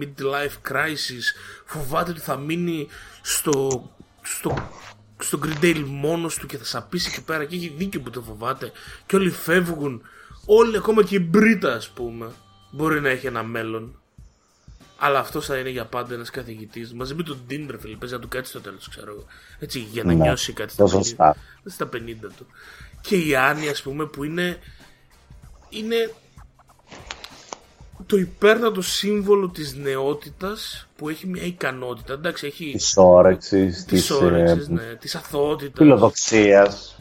midlife crisis φοβάται ότι θα μείνει στο, στο, στο Greendale μόνος του και θα σαπίσει εκεί πέρα και έχει δίκιο που το φοβάται και όλοι φεύγουν όλοι, ακόμα και η Μπρίτα, ας πούμε, μπορεί να έχει ένα μέλλον. Αλλά αυτός θα είναι για πάντα ένας καθηγητής. Μαζί με τον Ντίντρε, φίλε, παίζει να του κάτσει στο τέλος, ξέρω εγώ. Έτσι, για να ναι, νιώσει κάτι στα 50, στα 50 του. Και η Άννη, ας πούμε, που είναι. είναι το υπέρτατο σύμβολο της νεότητας που έχει μια ικανότητα, εντάξει, έχει... Της όρεξης, της, όρεξης, ε, ναι, της αθωότητας. Φιλοδοξίας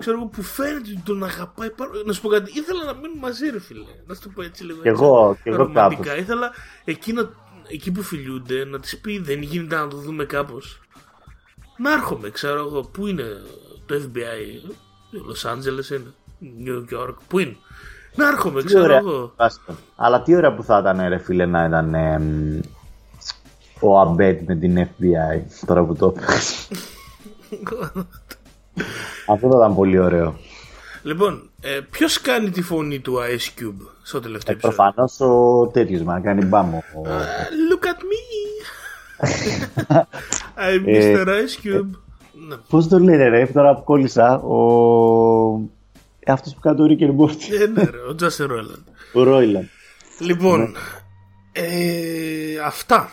ξέρω εγώ που φαίνεται ότι τον αγαπάει πάρα Να σου πω κάτι, ήθελα να μείνουμε μαζί, ρε φίλε. Να σου το πω έτσι λίγο. Και εγώ, και εγώ κάπως. Ήθελα εκεί, να, εκεί που φιλιούνται να της πει δεν γίνεται να το δούμε κάπως. Να έρχομαι, ξέρω εγώ, πού είναι το FBI, Los Angeles είναι, New York, πού είναι. Να έρχομαι, ξέρω ωραία. εγώ. Αλλά τι ώρα που θα ήταν, ρε φίλε, να ήταν ε, ο Αμπέτ με την FBI, τώρα που το [laughs] Αυτό θα ήταν πολύ ωραίο. Λοιπόν, ε, ποιος κάνει τη φωνή του Ice Cube στο τελευταίο ε, Προφανώς ο τέτοιος μα κάνει μπάμο. Uh, look at me! [laughs] I'm Mr. Ice Cube. Ναι. Πώς το λένε, ρε, τώρα που κόλλησα. Ο... Ε, Αυτός που κάνει το Rick and Morty. Ε, ναι, ρε, ο Justin Roiland. Ο Ρόιλαν. Λοιπόν, ε, αυτά.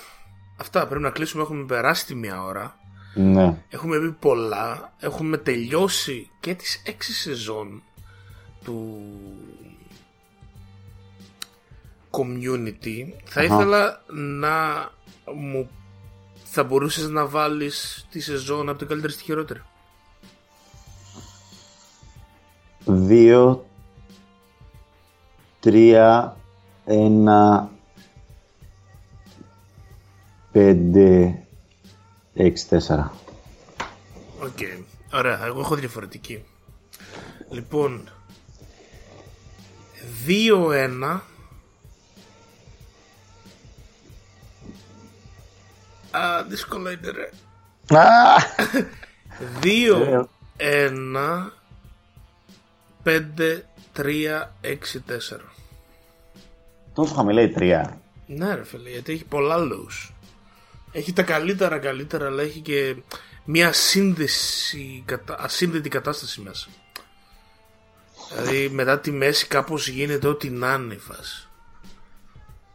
Αυτά πρέπει να κλείσουμε. Έχουμε περάσει τη μία ώρα. Ναι. Έχουμε πει πολλά. Έχουμε τελειώσει και τις έξι σεζόν του community. Θα Αχα. ήθελα να μου θα μπορούσες να βάλεις τη σεζόν από την καλύτερη στη χειρότερη. Δύο, τρία, ένα, πέντε, έξι, τέσσερα. Οκ. Ωραία. Εγώ έχω διαφορετική. Λοιπόν. 2-1. Α, δύσκολο είναι ρε. 2-1. 5, 3, 6, 4. Τόσο χαμηλά η τρία. Ναι, ρε φίλε, γιατί έχει πολλά lows. Έχει τα καλύτερα καλύτερα, αλλά έχει και μια σύνδεση, κατα- ασύνδετη κατάσταση μέσα. Δηλαδή μετά τη μέση κάπως γίνεται ό,τι να είναι η φάση.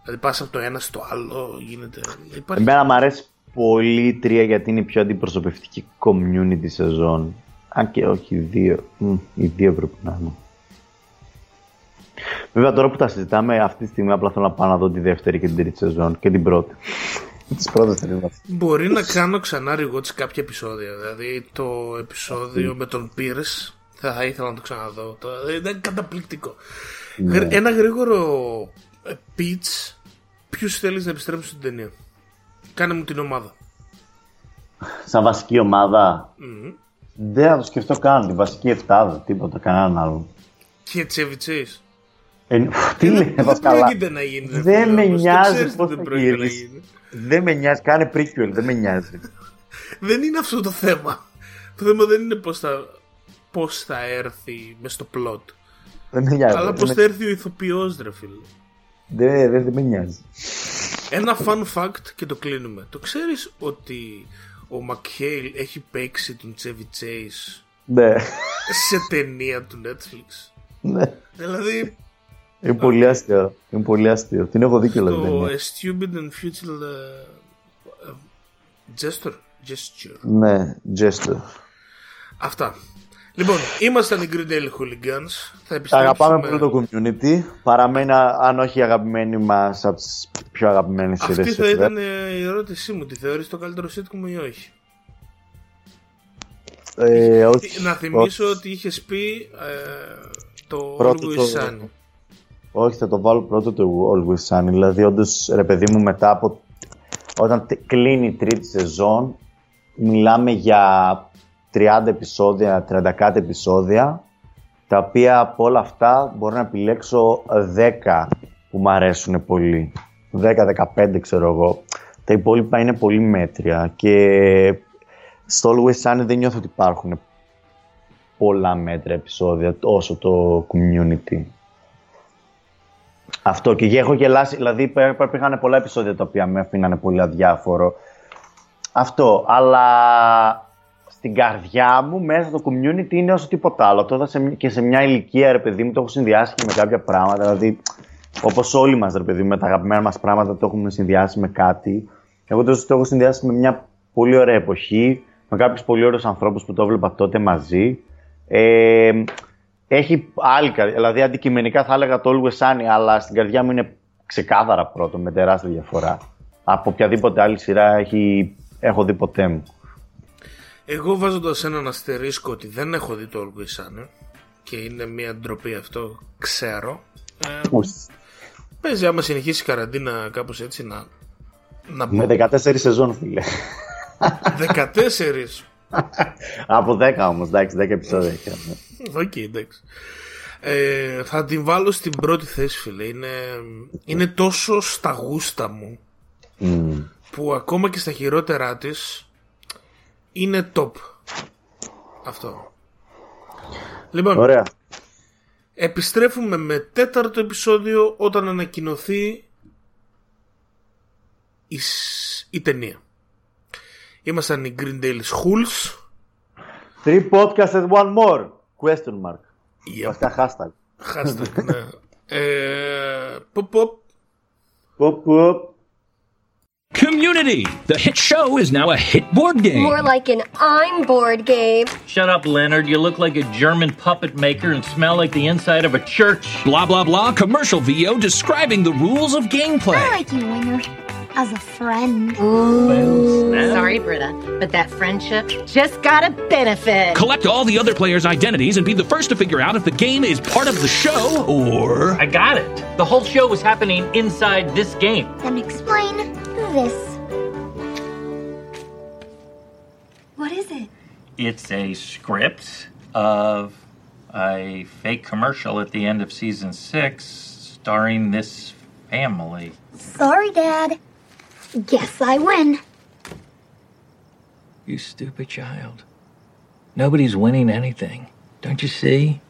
Δηλαδή πας από το ένα στο άλλο, γίνεται... Υπάρχει... Εμένα μου αρέσει πολύ η τρία γιατί είναι η πιο αντιπροσωπευτική community σεζόν. Αν και όχι οι δύο. Μμ, οι δύο πρέπει να είναι. Βέβαια τώρα που τα συζητάμε αυτή τη στιγμή απλά θέλω να πάω να δω τη δεύτερη και την τρίτη σεζόν και την πρώτη. Τις πρώτες τρεις μας. Μπορεί να κάνω ξανά rewatch κάποια επεισόδια. Δηλαδή το επεισόδιο με τον Pierce θα ήθελα να το ξαναδώ. Το, δηλαδή, είναι καταπληκτικό. Γρ- Ένα γρήγορο ε, pitch. Ποιου θέλεις να επιστρέψουν στην ταινία. Κάνε μου την ομάδα. Σαν βασική ομάδα. Δεν θα το σκεφτώ καν. Τη βασική εφτάδα, τίποτα, κανέναν άλλον. Και Chevy Chase. Ε, [laughs] τι λέει, δεν Πασκαλά. πρόκειται να γίνει. ρε Δεν φίλε, με όμως. Το νοιάζει ξέρεις πώς ότι θα δεν πρόκειται να γυρίσεις. γίνει. Δεν με νοιάζει, κάνε prequel, δεν με νοιάζει. [laughs] Δεν είναι αυτό το θέμα. Το θέμα δεν είναι πώς θα, πώς θα έρθει μες στο plot. Δεν με νοιάζει. Αλλά δεν πώς με- θα έρθει ο ηθοποιός ρε φίλε. Δεν δεν- δεν με νοιάζει. Ένα fun fact και το κλείνουμε. Το ξέρεις ότι ο Μακχέιλ έχει παίξει τον Chevy Chase Ναι. σε ταινία του Netflix; Ναι. Δηλαδή Είναι πολύ αστείο. Είναι πολύ αστείο. Την έχω δει κιόλας. το δεν είναι. A Stupid and Futile uh, uh, Gesture. Gesture. Ναι, gesture. Αυτά. Λοιπόν, ήμασταν οι Green Daily Hooligans. Θα Τα επιστρέψουμε. αγαπάμε πολύ το community. Παραμένει, αν όχι η αγαπημένη μας, από τις πιο αγαπημένες σειρές. Αυτή θα ήταν ε, η ερώτησή μου. Τη θεωρείς το καλύτερο sitcom ή όχι; Ε, όχι, Να θυμίσω ότι είχες πει ε, το Πρώτο Always το- Sunny. Όχι, θα το βάλω πρώτο το Always Sunny. Δηλαδή, όντως, ρε παιδί μου, μετά από. Όταν τε- κλείνει η τρίτη σεζόν, μιλάμε για 30 επεισόδια, 30 κάτι επεισόδια, τα οποία από όλα αυτά μπορώ να επιλέξω 10 που μου αρέσουν πολύ. 10-15 ξέρω εγώ. Τα υπόλοιπα είναι πολύ μέτρια και στο Always Sunny δεν νιώθω ότι υπάρχουν πολλά μέτρα επεισόδια όσο το community. Αυτό και έχω γελάσει, δηλαδή υπέ- υπήρχαν πολλά επεισόδια τα οποία με αφήνανε πολύ αδιάφορο. Αυτό, αλλά στην καρδιά μου μέσα το community είναι όσο τίποτα άλλο. Το είδα σε, και σε μια ηλικία ρε παιδί μου το έχω συνδυάσει και με κάποια πράγματα, δηλαδή όπως όλοι μας ρε παιδί μου με τα αγαπημένα μας πράγματα το έχουμε συνδυάσει με κάτι. Εγώ το, το έχω συνδυάσει με μια πολύ ωραία εποχή, με κάποιους πολύ ωραίους ανθρώπους που το έβλεπα τότε μαζί. Ε, έχει άλλη καρδιά. Δηλαδή, αντικειμενικά θα έλεγα το Always Sunny, αλλά στην καρδιά μου είναι ξεκάθαρα πρώτο, με τεράστια διαφορά. Από οποιαδήποτε άλλη σειρά έχει, έχω δει ποτέ μου. Εγώ βάζοντας έναν αστερίσκο ότι δεν έχω δει το Always Sunny και είναι μια ντροπή αυτό, ξέρω. Ε, παίζει άμα συνεχίσει η καραντίνα κάπως έτσι να, να πω. Με 14 σεζόν, φίλε. 14. Από 10 όμως, εντάξει, 10 επεισόδια έχει. ναι. Οκ, εντάξει. Ε, θα την βάλω στην πρώτη θέση, φίλε. Είναι, είναι τόσο στα γούστα μου Μμμ. που ακόμα και στα χειρότερά της είναι top. Αυτό. Λοιπόν, Ωραία. επιστρέφουμε με τέταρτο επεισόδιο όταν ανακοινωθεί η, σ- η ταινία. Ήμασταν οι Greendale Schools. Three podcasts and one more. Question mark. Yep. Βασικά hashtag. Hashtag, ναι. Ε, pop, pop. Pop, pop. Community! The hit show is now a hit board game. More like an I'm bored game. Shut up, Leonard. You look like a German puppet maker and smell like the inside of a church. Blah blah blah commercial video describing the rules of gameplay. I like you, Winger, as a friend. Sorry, Britta, but that friendship just got a benefit. Collect all the other players' identities and be the first to figure out if the game is part of the show or. I got it. The whole show was happening inside this game. Then explain this. What is it? It's a script of a fake commercial at the end of season six starring this family. Sorry, Dad. Guess I win. You stupid child. Nobody's winning anything. Don't you see?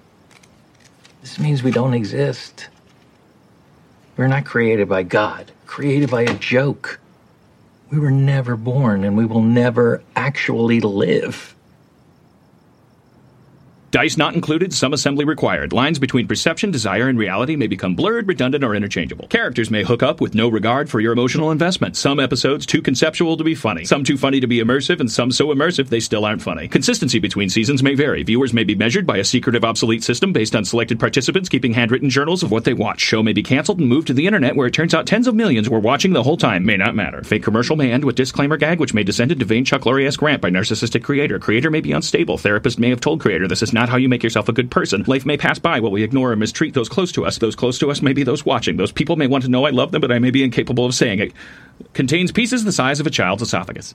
This means we don't exist. We're not created by God, created by a joke. We were never born and we will never actually live. Dice not included, some assembly required. Lines between perception, desire, and reality may become blurred, redundant, or interchangeable. Characters may hook up with no regard for your emotional investment. Some episodes too conceptual to be funny, some too funny to be immersive, and some so immersive they still aren't funny. Consistency between seasons may vary. Viewers may be measured by a secretive, obsolete system based on selected participants keeping handwritten journals of what they watch. Show may be canceled and moved to the internet where it turns out tens of millions were watching the whole time. May not matter. Fake commercial may end with disclaimer gag, which may descend into vain Chuck Lorre-esque rant by narcissistic creator. Creator may be unstable. Therapist may have told creator this is not how you make yourself a good person. Life may pass by while we ignore or mistreat those close to us. Those close to us may be those watching. Those people may want to know I love them, but I may be incapable of saying it. Contains pieces the size of a child's esophagus.